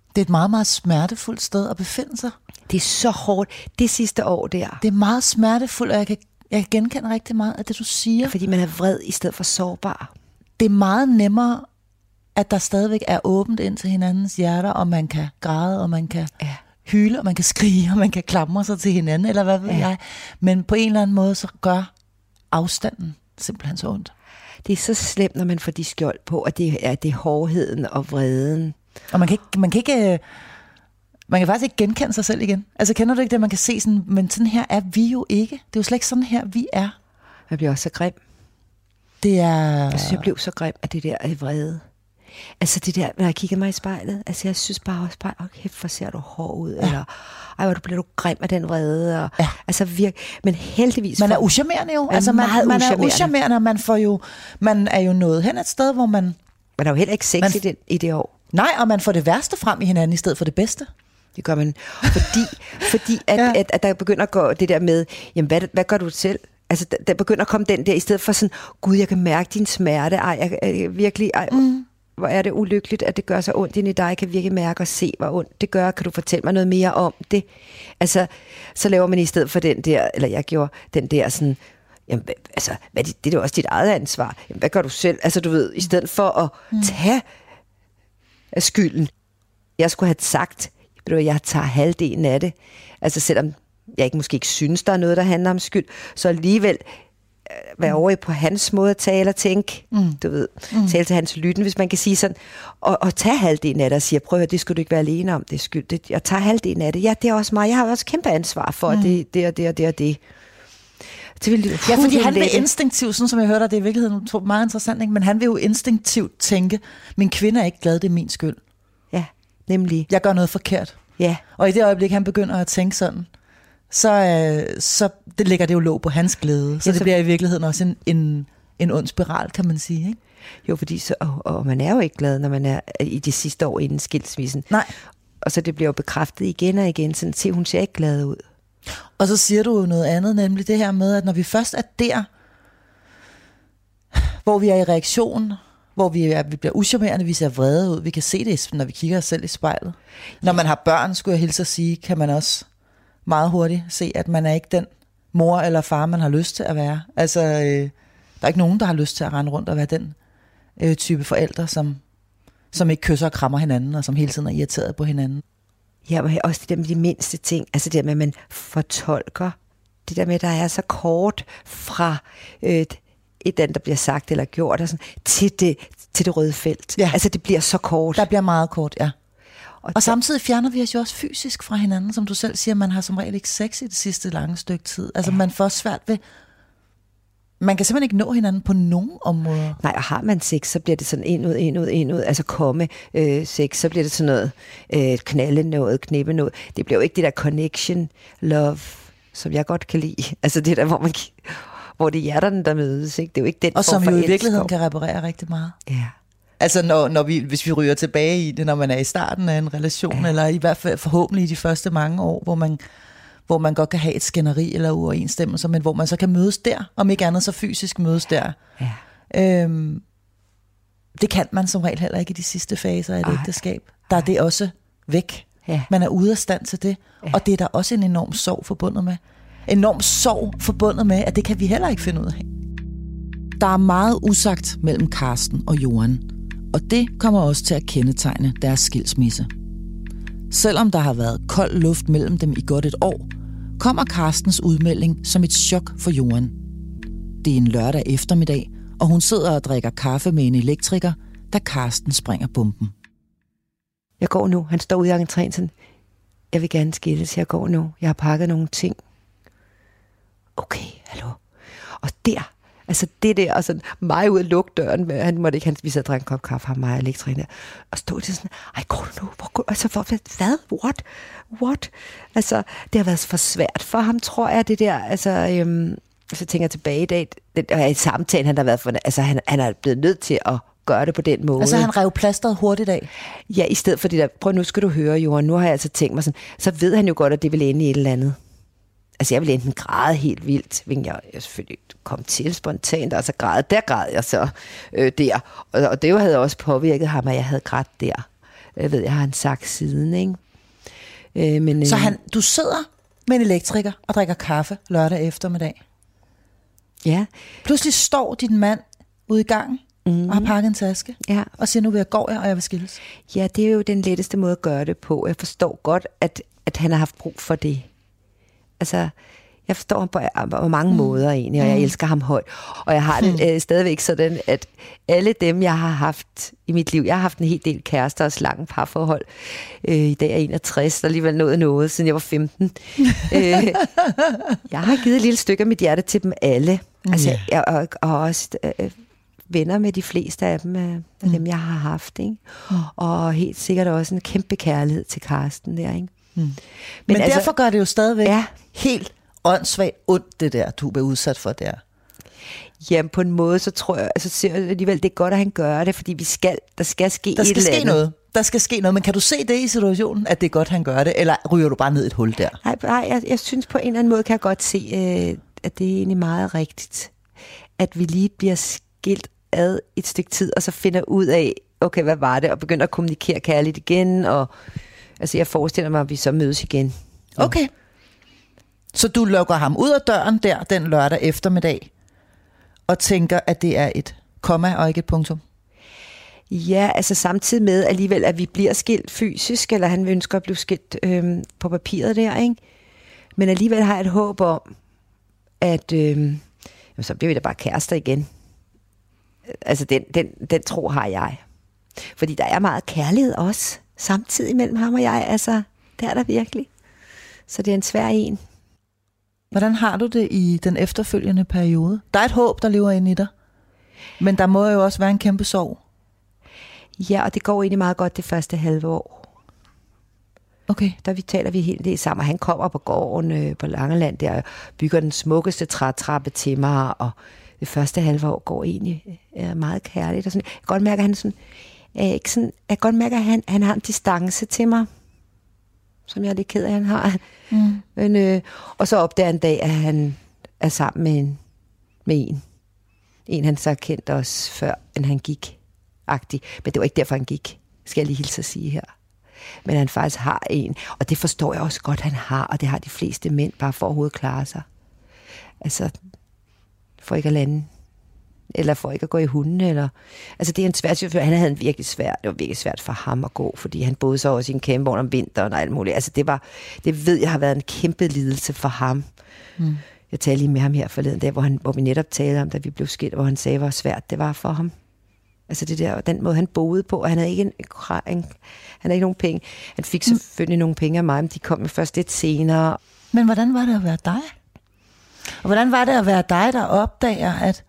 Det er et meget, meget smertefuldt sted at befinde sig. Det er så hårdt. Det sidste år der. Det er meget smertefuldt, og jeg kan, jeg kan genkende rigtig meget af det, du siger. Fordi man er vred i stedet for sårbar. Det er meget nemmere, at der stadigvæk er åbent ind til hinandens hjerter, og man kan græde, og man kan Ja. hyle, og man kan skrige, og man kan klamre sig til hinanden, eller hvad ved Ja. jeg. Men på en eller anden måde, så gør afstanden simpelthen så ondt. Det er så slemt, når man får de skjold på, at det er, det er hårdheden og vreden. Og man kan ikke, man kan ikke, øh, man kan faktisk ikke genkende sig selv igen. Altså kender du ikke det, man kan se sådan, men sådan her er vi jo ikke. Det er jo slet ikke sådan her, vi er. Jeg bliver også så grim. Det er... Jeg synes, jeg blev så grim af det der af vrede. Altså det der, når jeg kigger mig i spejlet, altså jeg synes bare også bare, okay, hvor ser du hård ud, ja. eller ej, hvor du bliver du grim af den vrede, og, Ja. altså virke, men heldigvis... Man er uschammerende jo. Altså, man, man er uschammerende. man, får jo, man er jo nået hen et sted, hvor man... Man er jo heller ikke sexy Man- man, det, i det år. Nej, og man får det værste frem i hinanden, i stedet for det bedste. Det gør man, fordi, (laughs) fordi at, ja. at, at der begynder at gå det der med, jamen hvad, hvad gør du selv? Altså, der, der begynder at komme den der, i stedet for sådan, gud, jeg kan mærke din smerte, ej, jeg, jeg virkelig, ej, mm. Hvor er det ulykkeligt, at det gør så ondt ind i dig, jeg kan virkelig mærke og se, hvor ondt det gør, kan du fortælle mig noget mere om det? Altså, så laver man i stedet for den der, eller jeg gjorde den der sådan, jamen, altså, hvad, det, det er jo også dit eget ansvar, jamen, hvad gør du selv? Altså, du ved, i stedet for at mm. tage af skylden. Jeg skulle have sagt, ved du, hvad, jeg tager halvdelen af det. Altså selvom jeg ikke måske ikke synes, der er noget, der handler om skyld, så alligevel være over i på hans måde at tale og tænke, mm. du ved, mm. tale til hans lytten, hvis man kan sige sådan, og, og tage halvdelen af det og sige, prøv at høre, det skal du ikke være alene om, det er skyld. Det, jeg tager halvdelen af det. Ja, det er også mig. Jeg har også kæmpe ansvar for mm. det, det og det og det og det. Det vil, Ja, fordi han vil instinktivt, sådan som jeg hørte dig, det er i virkeligheden meget interessant, ikke? men han vil jo instinktivt tænke, min kvinde er ikke glad, det er min skyld. Ja, nemlig. Jeg gør noget forkert. Ja, Og i det øjeblik, han begynder at tænke sådan, så, øh, så det lægger det jo låg på hans glæde. Så Ja, det så- bliver i virkeligheden også en, en, en ond spiral, kan man sige. Ikke? jo, fordi så, og, og man er jo ikke glad, når man er i de sidste år inden skilsmissen. Nej. Og så det bliver jo bekræftet igen og igen, sådan, se, hun ser ikke glad ud. Og så siger du jo noget andet, nemlig det her med, at når vi først er der, hvor vi er i reaktion, hvor vi, er, vi bliver uschammerende, vi ser vrede ud, vi kan se det, når vi kigger os selv i spejlet. Når man har børn, skulle jeg hilse at sige, kan man også meget hurtigt se, at man er ikke den mor eller far, man har lyst til at være. Altså, øh, der er ikke nogen, der har lyst til at rende rundt og være den øh, type forældre, som, som ikke kysser og krammer hinanden, og som hele tiden er irriteret på hinanden. Ja, og også det der med de mindste ting, altså det der med, at man fortolker, det der med, at der er så kort fra øh, et, et andet, der bliver sagt eller gjort, og sådan, til, det, til det røde felt. Ja. Altså det bliver så kort. Der bliver meget kort, ja. Og Og samtidig fjerner vi os jo også fysisk fra hinanden, som du selv siger, man har som regel ikke sex i det sidste lange stykke tid. Altså ja. man får svært ved, man kan simpelthen ikke nå hinanden på nogen områder. Nej, og har man sex, så bliver det sådan ind ud, ind ud, ind ud, altså komme øh, sex, så bliver det sådan noget øh, knalde noget, knippe noget. Det bliver jo ikke det der connection, love, som jeg godt kan lide. (laughs) Altså det der, hvor man hvor det er hjerterne, der mødes. Ikke? Det er jo ikke den Og som jo i virkeligheden kan reparere rigtig meget. Ja. Altså når, når vi, hvis vi ryger tilbage i det, når man er i starten af en relation, ja. eller i hvert fald forhåbentlig i de første mange år, hvor man, hvor man godt kan have et skænderi eller uoverensstemmelser, men hvor man så kan mødes der, om ikke andet så fysisk mødes der. ja. Øhm, det kan man som regel heller ikke i de sidste faser af et Ej. ægteskab. Der er det også væk. Ja. Man er ude af stand til det. Ja. Og det er der også en enorm sorg forbundet med. Enorm sorg forbundet med, at det kan vi heller ikke finde ud af. Der er meget usagt mellem Karsten og Johan. Og det kommer også til at kendetegne deres skilsmisse. Selvom der har været kold luft mellem dem i godt et år, kommer Carstens udmelding som et chok for Johan. Det er en lørdag eftermiddag, og hun sidder og drikker kaffe med en elektriker, da Karsten springer bomben. Jeg går nu. Han står ude i entréen sådan, jeg vil gerne skilles, jeg går nu. Jeg har pakket nogle ting. Okay, hallo. Og der, altså det der, og sådan mig ud at lukke døren, han måtte ikke, han, vi sad og drak en kop kaffe, ham mig og elektrikeren der, og stod til sådan, ej, går du nu? Hvor, går, altså, for, hvad? What? What? Altså, det har været for svært for ham, tror jeg, det der, altså, øhm, så tænker jeg tilbage i dag, det, og i samtalen, han har været for, altså, han, han er blevet nødt til at gøre det på den måde. Altså han rev plasteret hurtigt af. Ja, i stedet for det der, prøv nu skal du høre, Johan, nu har jeg altså tænkt mig sådan, så ved han jo godt, at det vil ende i et eller andet. Altså jeg ville enten græde helt vildt, hvilket jeg, jeg selvfølgelig kom til spontant, altså græde, der græd jeg så øh, der. Og, og det jo havde også påvirket ham, at jeg havde grædt der. Jeg ved, jeg har han sagt siden, ikke? Øh, men, Så øh, han, du sidder med en elektriker og drikker kaffe lørdag eftermiddag. Ja, Pludselig står din mand ude i gangen mm. og har pakket en taske ja. og siger, nu vil jeg gå og jeg vil skilles. Ja, det er jo den letteste måde at gøre det på. Jeg forstår godt, at, at han har haft brug for det. Altså, jeg forstår ham på, på mange mm. måder egentlig, og jeg elsker ham højt. Og jeg har det øh, stadigvæk sådan, at alle dem, jeg har haft i mit liv, jeg har haft en hel del kærester og lange parforhold. Øh, I dag er jeg 61, og alligevel nået noget, siden jeg var 15. (laughs) øh, jeg har givet et lille stykke af mit hjerte til dem alle. Altså, Ja. jeg, og, og også øh, venner med de fleste af dem, af, af dem, jeg har haft. Ikke? Og helt sikkert også en kæmpe kærlighed til Karsten der. Ikke? Men, Men altså, derfor gør det jo stadigvæk ja. Helt åndssvagt ondt, det der, du bliver udsat for der. Jamen på en måde, så tror jeg, altså ser jeg alligevel, det er godt, at han gør det, fordi vi skal, der skal ske Der et skal eller ske noget. Der skal ske noget, men kan du se det i situationen, at det er godt, han gør det, eller ryger du bare ned et hul der? Nej, nej jeg, jeg synes på en eller anden måde, kan jeg godt se, øh, at det er egentlig meget rigtigt. At vi lige bliver skilt ad et stykke tid, og så finder ud af, okay, hvad var det, og begynder at kommunikere kærligt igen, og altså jeg forestiller mig, at vi så mødes igen. Okay. Så du lukker ham ud af døren der den lørdag eftermiddag, og tænker, at det er et komma og ikke et punktum? Ja, altså samtidig med alligevel, at vi bliver skilt fysisk, eller han ønsker at blive skilt øhm, på papiret der, ikke? Men alligevel har jeg et håb om, at øhm, så bliver vi da bare kærester igen. Altså den, den, den tro har jeg. Fordi der er meget kærlighed også, samtidig mellem ham og jeg. Altså, det er der virkelig. Så det er en svær en. Hvordan har du det i den efterfølgende periode? Der er et håb, der lever inde i dig. Men der må jo også være en kæmpe sorg. Ja, og det går egentlig meget godt det første halve år. Okay. der vi taler vi helt det sammen. og Han kommer på gården øh, på Langeland der, og bygger den smukkeste trætrappe til mig, og det første halve år går egentlig øh, meget kærligt. Og sådan. Jeg kan godt mærke, at han sådan, ikke sådan, jeg godt mærke, at han, han har en distance til mig, som jeg er lidt ked af, han har. Mm. Men, øh, og så opdager en dag, at han er sammen med en, med en. En, han så kendt os før, end han gik. Agtig. Men det var ikke derfor, han gik, skal jeg lige hilse at sige her men han faktisk har en. Og det forstår jeg også godt, han har, og det har de fleste mænd, bare for at overhovedet klare sig. Altså, for ikke at lande, eller for ikke at gå i hunden, eller... Altså, det er en svær situation. Han havde en virkelig svært, det var virkelig svært for ham at gå, fordi han boede så også i en campvogn om vinteren og alt muligt. Altså, det var, det ved jeg har været en kæmpe lidelse for ham. Mm. Jeg talte lige med ham her forleden dag, hvor, han, hvor vi netop talte om, da vi blev skilt, hvor han sagde, hvor svært det var for ham. Altså det der, den måde han boede på, og han havde ikke, en, en, han havde ikke nogen penge. Han fik selvfølgelig mm. nogle penge af mig, men de kom jo først lidt senere. Men hvordan var det at være dig? Og hvordan var det at være dig, der opdager, at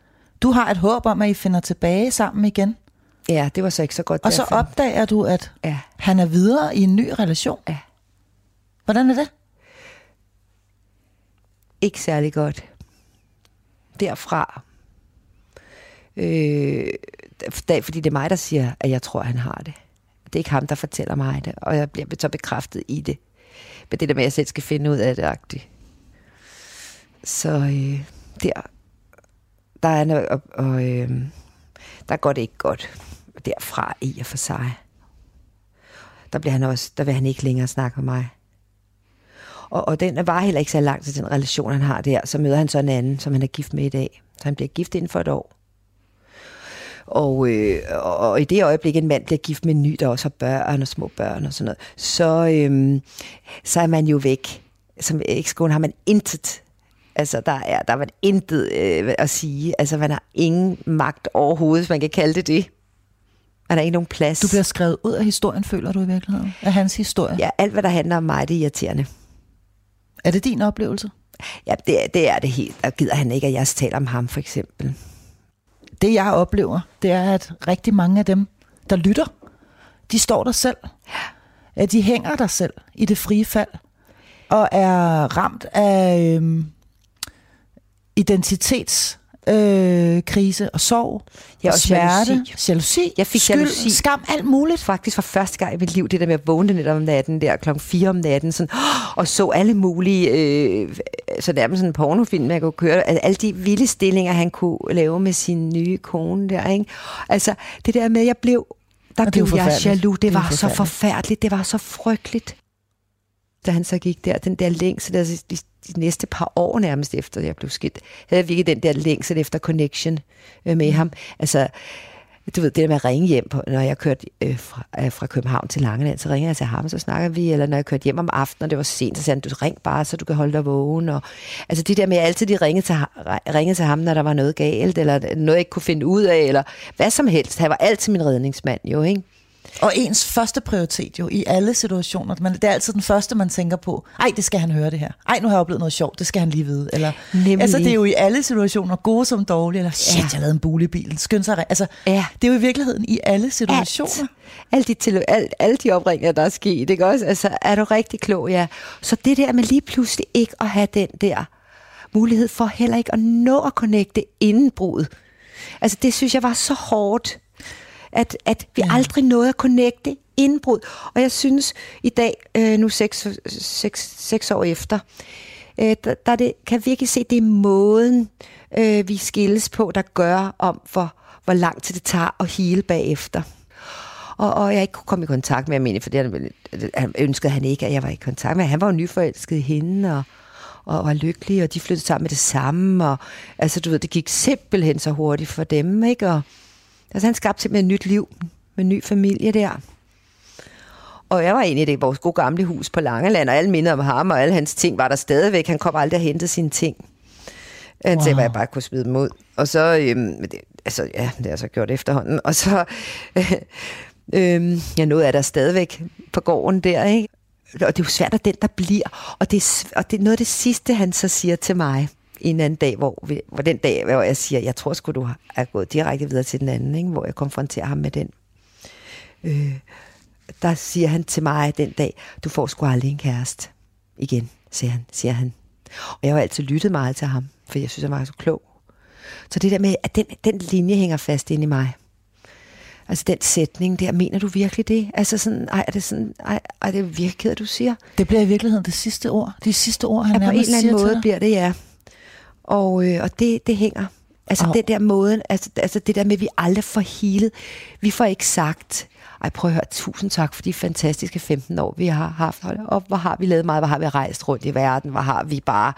du har et håb om, at I finder tilbage sammen igen? Ja, det var så ikke så godt. Og så opdager du, at Ja, han er videre i en ny relation. ja. Hvordan er det? Ikke særlig godt. Derfra. Øh, da, fordi det er mig, der siger, at jeg tror, han har det. Det er ikke ham, der fortæller mig det, og jeg bliver så bekræftet i det. Men det der med, at jeg selv skal finde ud af det, agtigt. Så øh, der, der er noget, og, og øh, der går det ikke godt derfra i og for sig. Der, bliver han også, der vil han ikke længere snakke med mig. Og, og den var heller ikke så langt til den relation, han har der. Så møder han så en anden, som han er gift med i dag. Så han bliver gift inden for et år. Og, øh, og, og i det øjeblik, en mand bliver gift med en ny, der også har børn og små børn og sådan noget, så, øh, så er man jo væk. Som ekskone har man intet. Altså, der er der var intet øh, at sige. Altså, man har ingen magt overhovedet, hvis man kan kalde det det. Man har ikke nogen plads. Du bliver skrevet ud af historien, føler du i virkeligheden? Af hans historie? Ja, alt hvad der handler om mig, det er irriterende. Er det din oplevelse? Ja, det, er- det er det helt. Og gider han ikke, at jeg taler om ham, for eksempel. Det jeg oplever, det er, at rigtig mange af dem, der lytter, de står der selv. At de hænger der selv i det frie fald. Og er ramt af øhm, identitetskrise øh, krise og sorg Ja, og og smerte, jalousi. jalousi, Jeg fik skyld, jalousi. skam, alt muligt. Faktisk for første gang i mit liv, det der med at vågne netop om natten, der klokken 4 om natten, sådan, (gasps) og så alle mulige, øh, så nærmest sådan en pornofilm, jeg kunne køre, altså, alle de vilde stillinger, han kunne lave med sin nye kone der, ikke? Altså, det der med, jeg blev, der er blev jeg jaloux, det, Det var så forfærdeligt, det var så frygteligt. Da han så gik der, den der længsel, altså de, de næste par år nærmest efter, jeg blev skilt, havde jeg virkelig den der længsel efter connection øh, med ham. Altså, du ved, det der med at ringe hjem, på, når jeg kørte øh, fra, øh, fra København til Langeland, så ringer jeg til ham, så snakker vi, eller når jeg kørte hjem om aftenen, og det var sent, så sagde han, du ring bare, så du kan holde dig vågen. Og, altså det der med, at jeg altid de ringede til, ringede til ham, når der var noget galt, eller noget, jeg ikke kunne finde ud af, eller hvad som helst. Han var altid min redningsmand, jo, ikke? Og ens første prioritet jo i alle situationer. Man, det er altid den første, man tænker på. Ej, det skal han høre det her. Ej, nu har jeg oplevet noget sjovt. Det skal han lige vide. Eller, Nemlig. altså, det er jo i alle situationer, gode som dårlige. Eller, shit, Ja. jeg lavede en bule i bilen. Skynd sig. Altså, Ja. det er jo i virkeligheden i alle situationer. Alt. Alle de, til, alt, alle de opringninger, der er sket, ikke også? Altså, er du rigtig klog, ja. Så det der med lige pludselig ikke at have den der mulighed for heller ikke at nå at connecte inden brudet. Altså, det synes jeg var så hårdt, at, at vi ja. aldrig nåede at connecte inden brud. Og jeg synes i dag, øh, nu seks, seks, seks år efter, øh, der, der det, kan jeg virkelig se, det er måden, øh, vi skilles på, der gør om, hvor, hvor lang tid det tager at hele bagefter. Og, og jeg ikke kunne komme i kontakt med ham egentlig, for det han- han ønskede han ikke, at jeg var i kontakt med. Han var jo nyforelsket i hende, og, og var lykkelig, og de flyttede sammen med det samme. Og, altså, du ved, det gik simpelthen så hurtigt for dem, ikke? Og, altså, han skabte simpelthen et nyt liv med en ny familie der. Og jeg var egentlig i det vores gode gamle hus på Langeland, og alle minder om ham, og alle hans ting var der stadigvæk. Han kom aldrig og hentede sine ting. Han sagde, at jeg bare kunne smide dem ud. Og så, øhm, det, altså, ja, det har jeg så gjort efterhånden. Og så, øh, (laughs) øhm, ja, noget er der stadigvæk på gården der, ikke? Og det er jo svært, at den, der bliver. Og det, er, og det er noget af det sidste, han så siger til mig en anden dag, hvor, vi, hvor den dag, hvor jeg siger, jeg tror sgu, du er gået direkte videre til den anden, ikke? hvor jeg konfronterer ham med den. Øh, der siger han til mig den dag, du får sgu aldrig en kæreste igen, siger han. Siger han. Og jeg har altid lyttet meget til ham, for jeg synes, han var så klog. Så det der med, at den, den linje hænger fast inde i mig. Altså den sætning der, mener du virkelig det? Altså sådan, ej, er det sådan, ej, ej det er virkelig du siger. Det bliver i virkeligheden det sidste ord. De sidste ord, han Ja, på en eller anden måde dig. bliver det, ja. Og, øh, og det, det hænger. Altså Au. den der måde, altså, altså det der med, at vi aldrig får healet. Vi får ikke sagt, ej prøv at høre, tusind tak for de fantastiske 15 år, vi har haft. Hold op, hvor har vi lavet meget, hvor har vi rejst rundt i verden, hvor har vi bare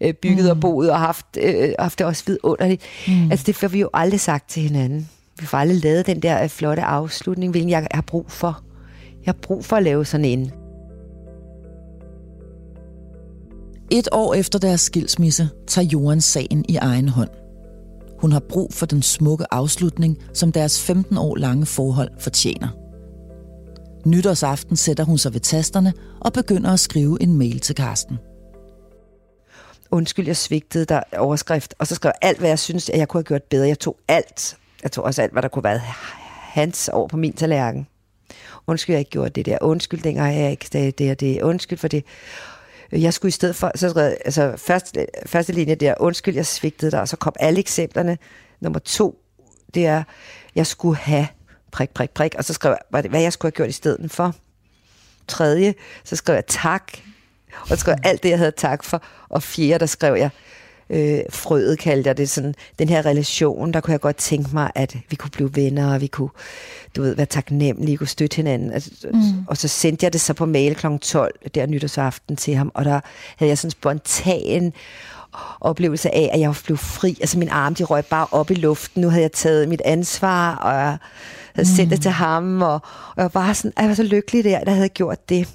øh, bygget mm. og boet og haft, øh, haft det også vidunderligt. Mm. Altså det får vi jo aldrig sagt til hinanden. Vi får aldrig lavet den der øh, flotte afslutning, hvilken jeg har brug for. Jeg har brug for at lave sådan en. Et år efter deres skilsmisse tager Johan sagen i egen hånd. Hun har brug for den smukke afslutning, som deres 15 år lange forhold fortjener. Nytårsaften sætter hun sig ved tasterne og begynder at skrive en mail til Karsten. undskyld, jeg svigtede der overskrift, og så skrev jeg alt, hvad jeg synes, at jeg kunne have gjort bedre. Jeg tog alt. Jeg tog også alt, hvad der kunne være hans over på min tallerken. Undskyld, jeg ikke gjorde det der. Undskyld, dengang jeg ikke sagde det og det. Undskyld for det. Jeg skulle i stedet for, så skrev altså første, første linje der, undskyld, jeg svigtede dig, og så kom alle eksemplerne. Nummer to, det er, jeg skulle have prik, prik, prik, og så skrev jeg, hvad, hvad jeg skulle have gjort i stedet for. Tredje, så skrev jeg tak, og så skrev jeg alt det, jeg havde tak for. Og fjerde, der skrev jeg, øh, frøet kaldte jeg det, sådan, den her relation, der kunne jeg godt tænke mig, at vi kunne blive venner, og vi kunne, du ved, være taknemmelige, kunne støtte hinanden. Altså, mm. Og så sendte jeg det så på mail kl. 12, der nytårsaften til ham, og der havde jeg sådan spontan oplevelse af, at jeg blev fri. Altså mine arme, de røg bare op i luften. Nu havde jeg taget mit ansvar, og jeg havde mm. sendt det til ham, og, og jeg var bare sådan, jeg var så lykkelig der, der havde gjort det.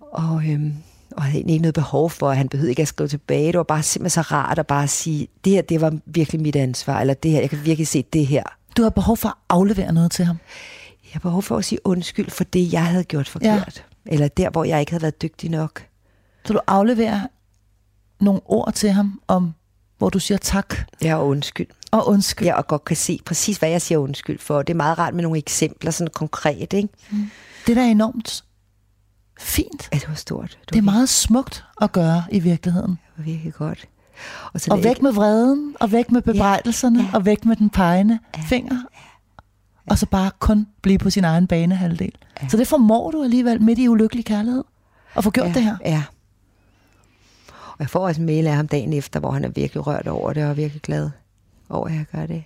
Og, øhm, og jeg havde egentlig ikke noget behov for, at han behøvede ikke at skrive tilbage. Det var bare simpelthen så rart at bare sige, det her, det var virkelig mit ansvar, eller det her, jeg kan virkelig se det her. Du har behov for at aflevere noget til ham. Jeg har behov for at sige undskyld for det, jeg havde gjort forkert. Ja. Eller der, hvor jeg ikke havde været dygtig nok. Så du afleverer nogle ord til ham, om hvor du siger tak Jeg er undskyld. og undskyld. Ja, og godt kan se præcis, hvad jeg siger undskyld for. Det er meget rart med nogle eksempler, sådan konkret, ikke? Det er da enormt fint. Ja, det var stort. Det Det er var, meget smukt at gøre i virkeligheden. det var virkelig godt. Og, så Og væk med vreden, og væk med bebrejdelserne, ja. og væk med den pegende finger. Og så bare kun blive på sin egen banehalvdel. Så det formår du alligevel midt i ulykkelig kærlighed. At få gjort ja, det her. Ja. Og jeg får også en mail af ham dagen efter, hvor han er virkelig rørt over det, og er virkelig glad over, at jeg gør det.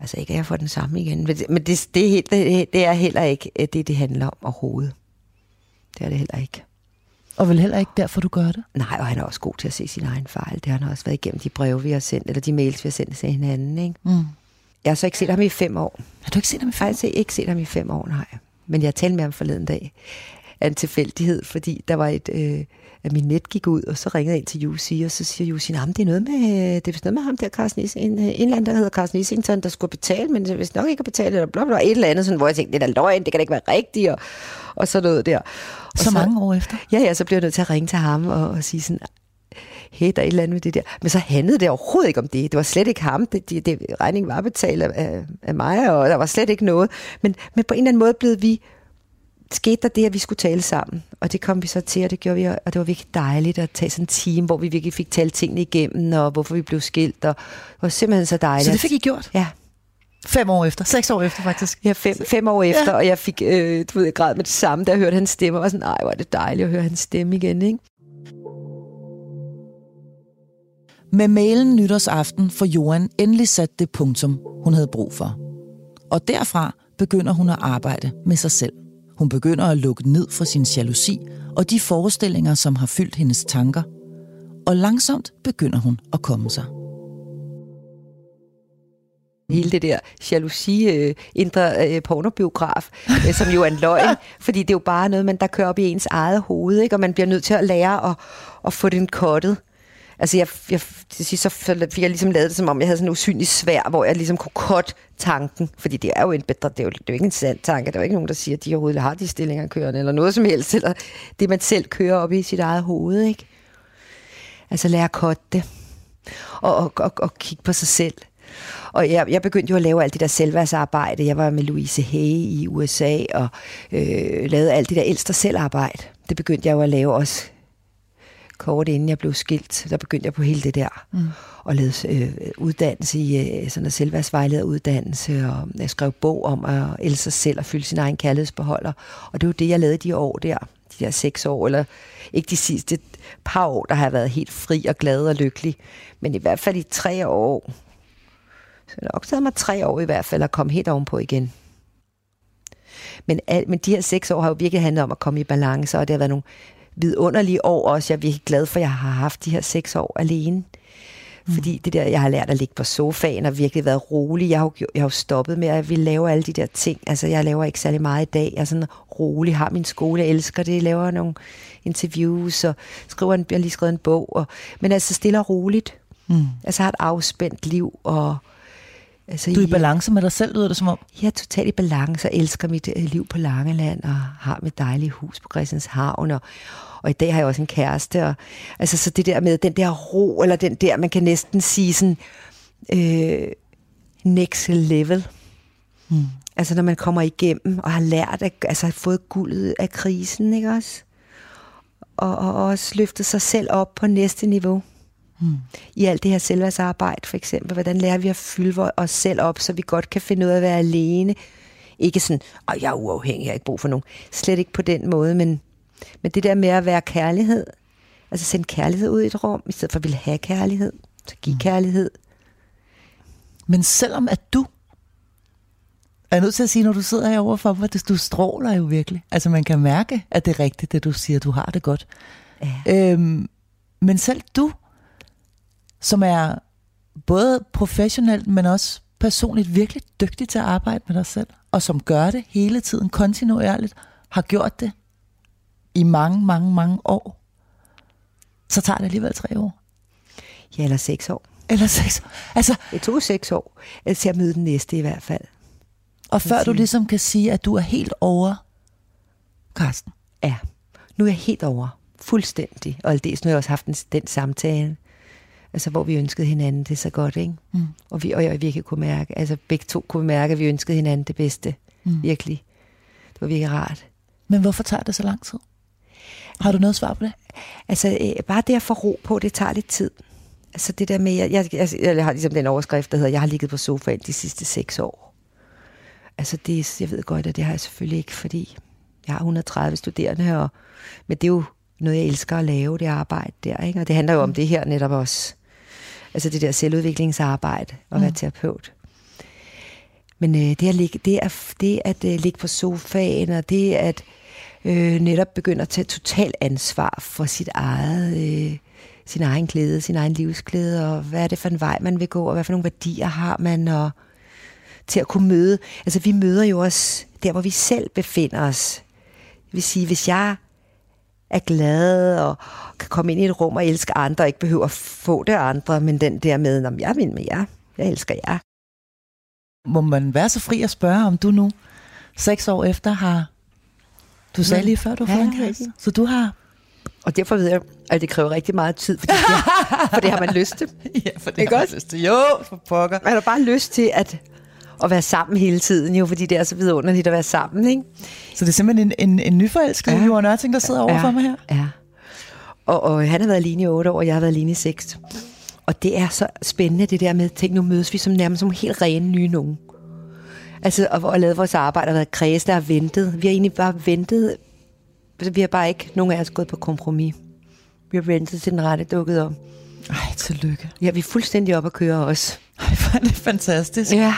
Altså ikke, at jeg får den samme igen. Men det, det, det, er det, er heller ikke det, det handler om overhovedet. Det er det heller ikke. Og vel heller ikke derfor, du gør det. Nej, og han er også god til at se sin egen fejl. Det har han også været igennem de breve, vi har sendt, eller de mails, vi har sendt til hinanden. Ikke? Mm. Jeg har så ikke set ham i fem år. Har du ikke set ham i Jeg har film? altså ikke set ham i fem år, nej. Men jeg talte med ham forleden dag. Af en tilfældighed, fordi der var et, øh, at min net gik ud, og så ringede jeg ind til Jussi, og så siger Jussi, nah, det er noget med, det er noget med ham der, Carsten Is, en, en eller anden, der hedder Carsten Isington, der skulle betale, men hvis nok ikke har betalt, eller bla, bla, et eller andet, sådan, hvor jeg tænkte, det er løgn, det kan da ikke være rigtigt, og, og sådan noget der. Og Så mange år efter? Ja, ja, så blev jeg nødt til at ringe til ham og, og sige sådan, hey, der er et eller andet med det der. Men så handlede det overhovedet ikke om det. Det var slet ikke ham. Det, det, det, regningen var betalt af, af mig, og der var slet ikke noget. Men, men på en eller anden måde blev vi skete der det, at vi skulle tale sammen. Og det kom vi så til, og det gjorde vi, og det var virkelig dejligt at tage sådan en team, hvor vi virkelig fik talt tingene igennem, og hvorfor vi blev skilt, og det var simpelthen så dejligt. Så det fik I gjort? Ja, Fem år efter. Seks år efter, faktisk. Ja, fem, fem år efter, ja. og jeg fik, øh, du ved, jeg græd med det samme, da jeg hørte hans stemme, og var sådan, nej, hvor er det dejligt at høre hans stemme igen, ikke? Med mailen nytårsaften får Johan endelig sat det punktum, hun havde brug for. Og derfra begynder hun at arbejde med sig selv. Hun begynder at lukke ned for sin jalousi og de forestillinger, som har fyldt hendes tanker. Og langsomt begynder hun at komme sig. hele det der jalousi, øh, indre øh, pornobiograf, øh, som jo er en løgn, (laughs) fordi det er jo bare noget, man der kører op i ens eget hoved, ikke? og man bliver nødt til at lære at, at få den kottet. Altså jeg, jeg, til sidst så fik jeg ligesom lavet det, som om jeg havde sådan en usynlig svær, hvor jeg ligesom kunne kotte tanken, fordi det er jo en bedre, det er jo, det er jo ikke en sand tanke, der er jo ikke nogen, der siger, at de overhovedet har de stillinger kørende, eller noget som helst, eller det man selv kører op i sit eget hoved, ikke? Altså lære at kotte det, og, og, og, og kigge på sig selv. Og jeg, jeg begyndte jo at lave alt det der selvværdsarbejde. Jeg var med Louise Hay i USA og øh, lavede alt det der ældste selvarbejde. Det begyndte jeg jo at lave også kort inden jeg blev skilt. Der begyndte jeg på hele det der. Mm. Og lavede øh, uddannelse i øh, sådan en selvværdsvejlederuddannelse. Og jeg skrev bog om at elske sig selv og fylde sin egen kærlighedsbeholder. Og det var det, jeg lavede de år der. De der seks år, eller ikke de sidste par år, der har jeg været helt fri og glad og lykkelig. Men i hvert fald i tre år, så det har taget mig tre år i hvert fald at komme helt ovenpå igen. Men, al, men de her seks år har jo virkelig handlet om at komme i balance, og det har været nogle vidunderlige år også. Jeg er virkelig glad for, at jeg har haft de her seks år alene. Fordi det der, jeg har lært at ligge på sofaen og virkelig været rolig. Jeg har, jo, jeg har jo stoppet med at ville lave alle de der ting. Altså, jeg laver ikke særlig meget i dag. Jeg er sådan rolig, har min skole, jeg elsker det. Jeg laver nogle interviews og skriver en, jeg har lige skrevet en bog. Og, men altså stille og roligt. Mm. Altså, har et afspændt liv, og Altså, Du er i balance med dig selv, lyder det som om. Jeg er totalt i balance og elsker mit øh, liv på Langeland og har mit dejlige hus på Christianshavn. Og, og i dag har jeg også en kæreste. Og, altså så det der med den der ro, eller den der, man kan næsten sige sådan, øh, next level. Mm. Altså når man kommer igennem og har lært, at, altså har fået guldet af krisen, ikke også? Og, og også løftet sig selv op på næste niveau Mm. i alt det her selvværdsarbejde, for eksempel. Hvordan lærer vi at fylde os selv op, så vi godt kan finde ud af at være alene? Ikke sådan, at jeg er uafhængig, jeg har ikke brug for nogen. Slet ikke på den måde, men, men det der med at være kærlighed, altså sende kærlighed ud i et rum, i stedet for at ville have kærlighed, så give mm. kærlighed. Men selvom at du er nødt til at sige, når du sidder herovre for mig, at du stråler jo virkelig. Altså man kan mærke, at det er rigtigt, det du siger, du har det godt. Ja. Øhm, men selv du, som er både professionelt, men også personligt virkelig dygtig til at arbejde med dig selv, og som gør det hele tiden kontinuerligt, har gjort det i mange, mange, mange år, så tager det alligevel tre år. Ja, eller seks år. Eller seks. Altså, Det tog seks år, til at møde den næste i hvert fald. og før du ligesom kan sige, at du er helt over, Karsten. Ja, nu er jeg helt over. Fuldstændig. Og aldeles, nu har jeg også haft den, den samtale, altså, hvor vi ønskede hinanden det så godt, ikke? Mm. Og vi, og jeg virkelig kunne mærke, altså begge to kunne mærke, at vi ønskede hinanden det bedste. Mm. Virkelig. Det var virkelig rart. Men hvorfor tager det så lang tid? Har du noget svar på det? Altså øh, bare det at få ro på, det tager lidt tid. Altså det der med, jeg, jeg, jeg, jeg har ligesom den overskrift, der hedder, jeg har ligget på sofaen de sidste seks år. Altså det, jeg ved godt, at det har jeg selvfølgelig ikke, fordi jeg har 130 studerende, og, men det er jo noget, jeg elsker at lave, det arbejde der, ikke? Og det handler jo om det her netop også. Altså det der selvudviklingsarbejde, og være Mm. terapeut. Men øh, det, at ligge, det, at, det at øh, ligge på sofaen, og det at øh, netop begynder at tage total ansvar for sit eget, øh, sin egen glæde, sin egen livsglæde, og hvad er det for en vej, man vil gå, og hvad for nogle værdier har man, og til at kunne møde. Altså vi møder jo også der, hvor vi selv befinder os vil sige, hvis jeg er glad og kan komme ind i et rum og elske andre, og ikke behøver at få det andre, men den der med, om jeg vil med jer, jeg elsker jer. Må man være så fri at spørge, om du nu, seks år efter, har... Du sagde lige før, du har Ja, rigtigt. Så du har... Og derfor ved jeg, at det kræver rigtig meget tid, fordi det, (laughs) for det har man lyst til. (laughs) Ja, for det Ikke har man også? lyst til. Jo, for pokker. Man har bare lyst til at, at være sammen hele tiden, jo, fordi det er så vidunderligt at være sammen, ikke? Så det er simpelthen en, en, en nyforelsket ja. Ja. Johan Ørting, der sidder overfor mig her. Ja. Og, og han har været alene i otte år, og jeg har været alene i seks. Og det er så spændende, det der med, tænk, nu mødes vi som nærmest som helt rene nye nogen. Altså, og, og lavet vores arbejde og været kreds, der har ventet. Vi har egentlig bare ventet. Altså, Vi har bare ikke, nogen af os gået på kompromis. Vi har ventet til den rette dukket op. Ej, tillykke. Ja, vi er fuldstændig op at køre også. Ej, hvor er det fantastisk. Ja.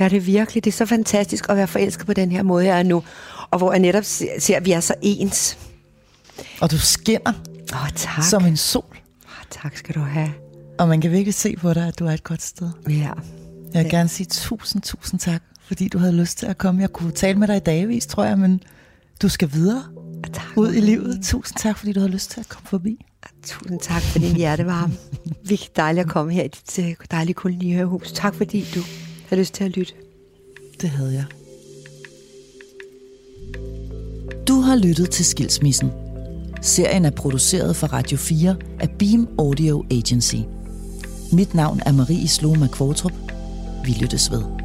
Ja, det er virkelig. Det er så fantastisk at være forelsket på den her måde, jeg er nu. Og hvor jeg netop ser, at vi er så ens. Og du skinner Åh, oh, tak. som en sol. Oh, tak skal du have. Og man kan virkelig se på dig, at du er et godt sted. Ja. Jeg vil Ja. gerne sige tusind, tusind tak, fordi du havde lyst til at komme. Jeg kunne tale med dig i dagvis, tror jeg, men du skal videre Tak. ud i livet. Tusind tak, fordi du havde lyst til at komme forbi. Tusind tak for din hjertevarme. (laughs) Virkelig dejligt at komme her i dit øh, dejlige kolonihørehus. Tak fordi du har lyst til at lytte. Det havde jeg. Du har lyttet til Skilsmissen. Serien er produceret for Radio 4 af Beam Audio Agency. Mit navn er Marie Sloma Kvartrup. Vi lyttes ved.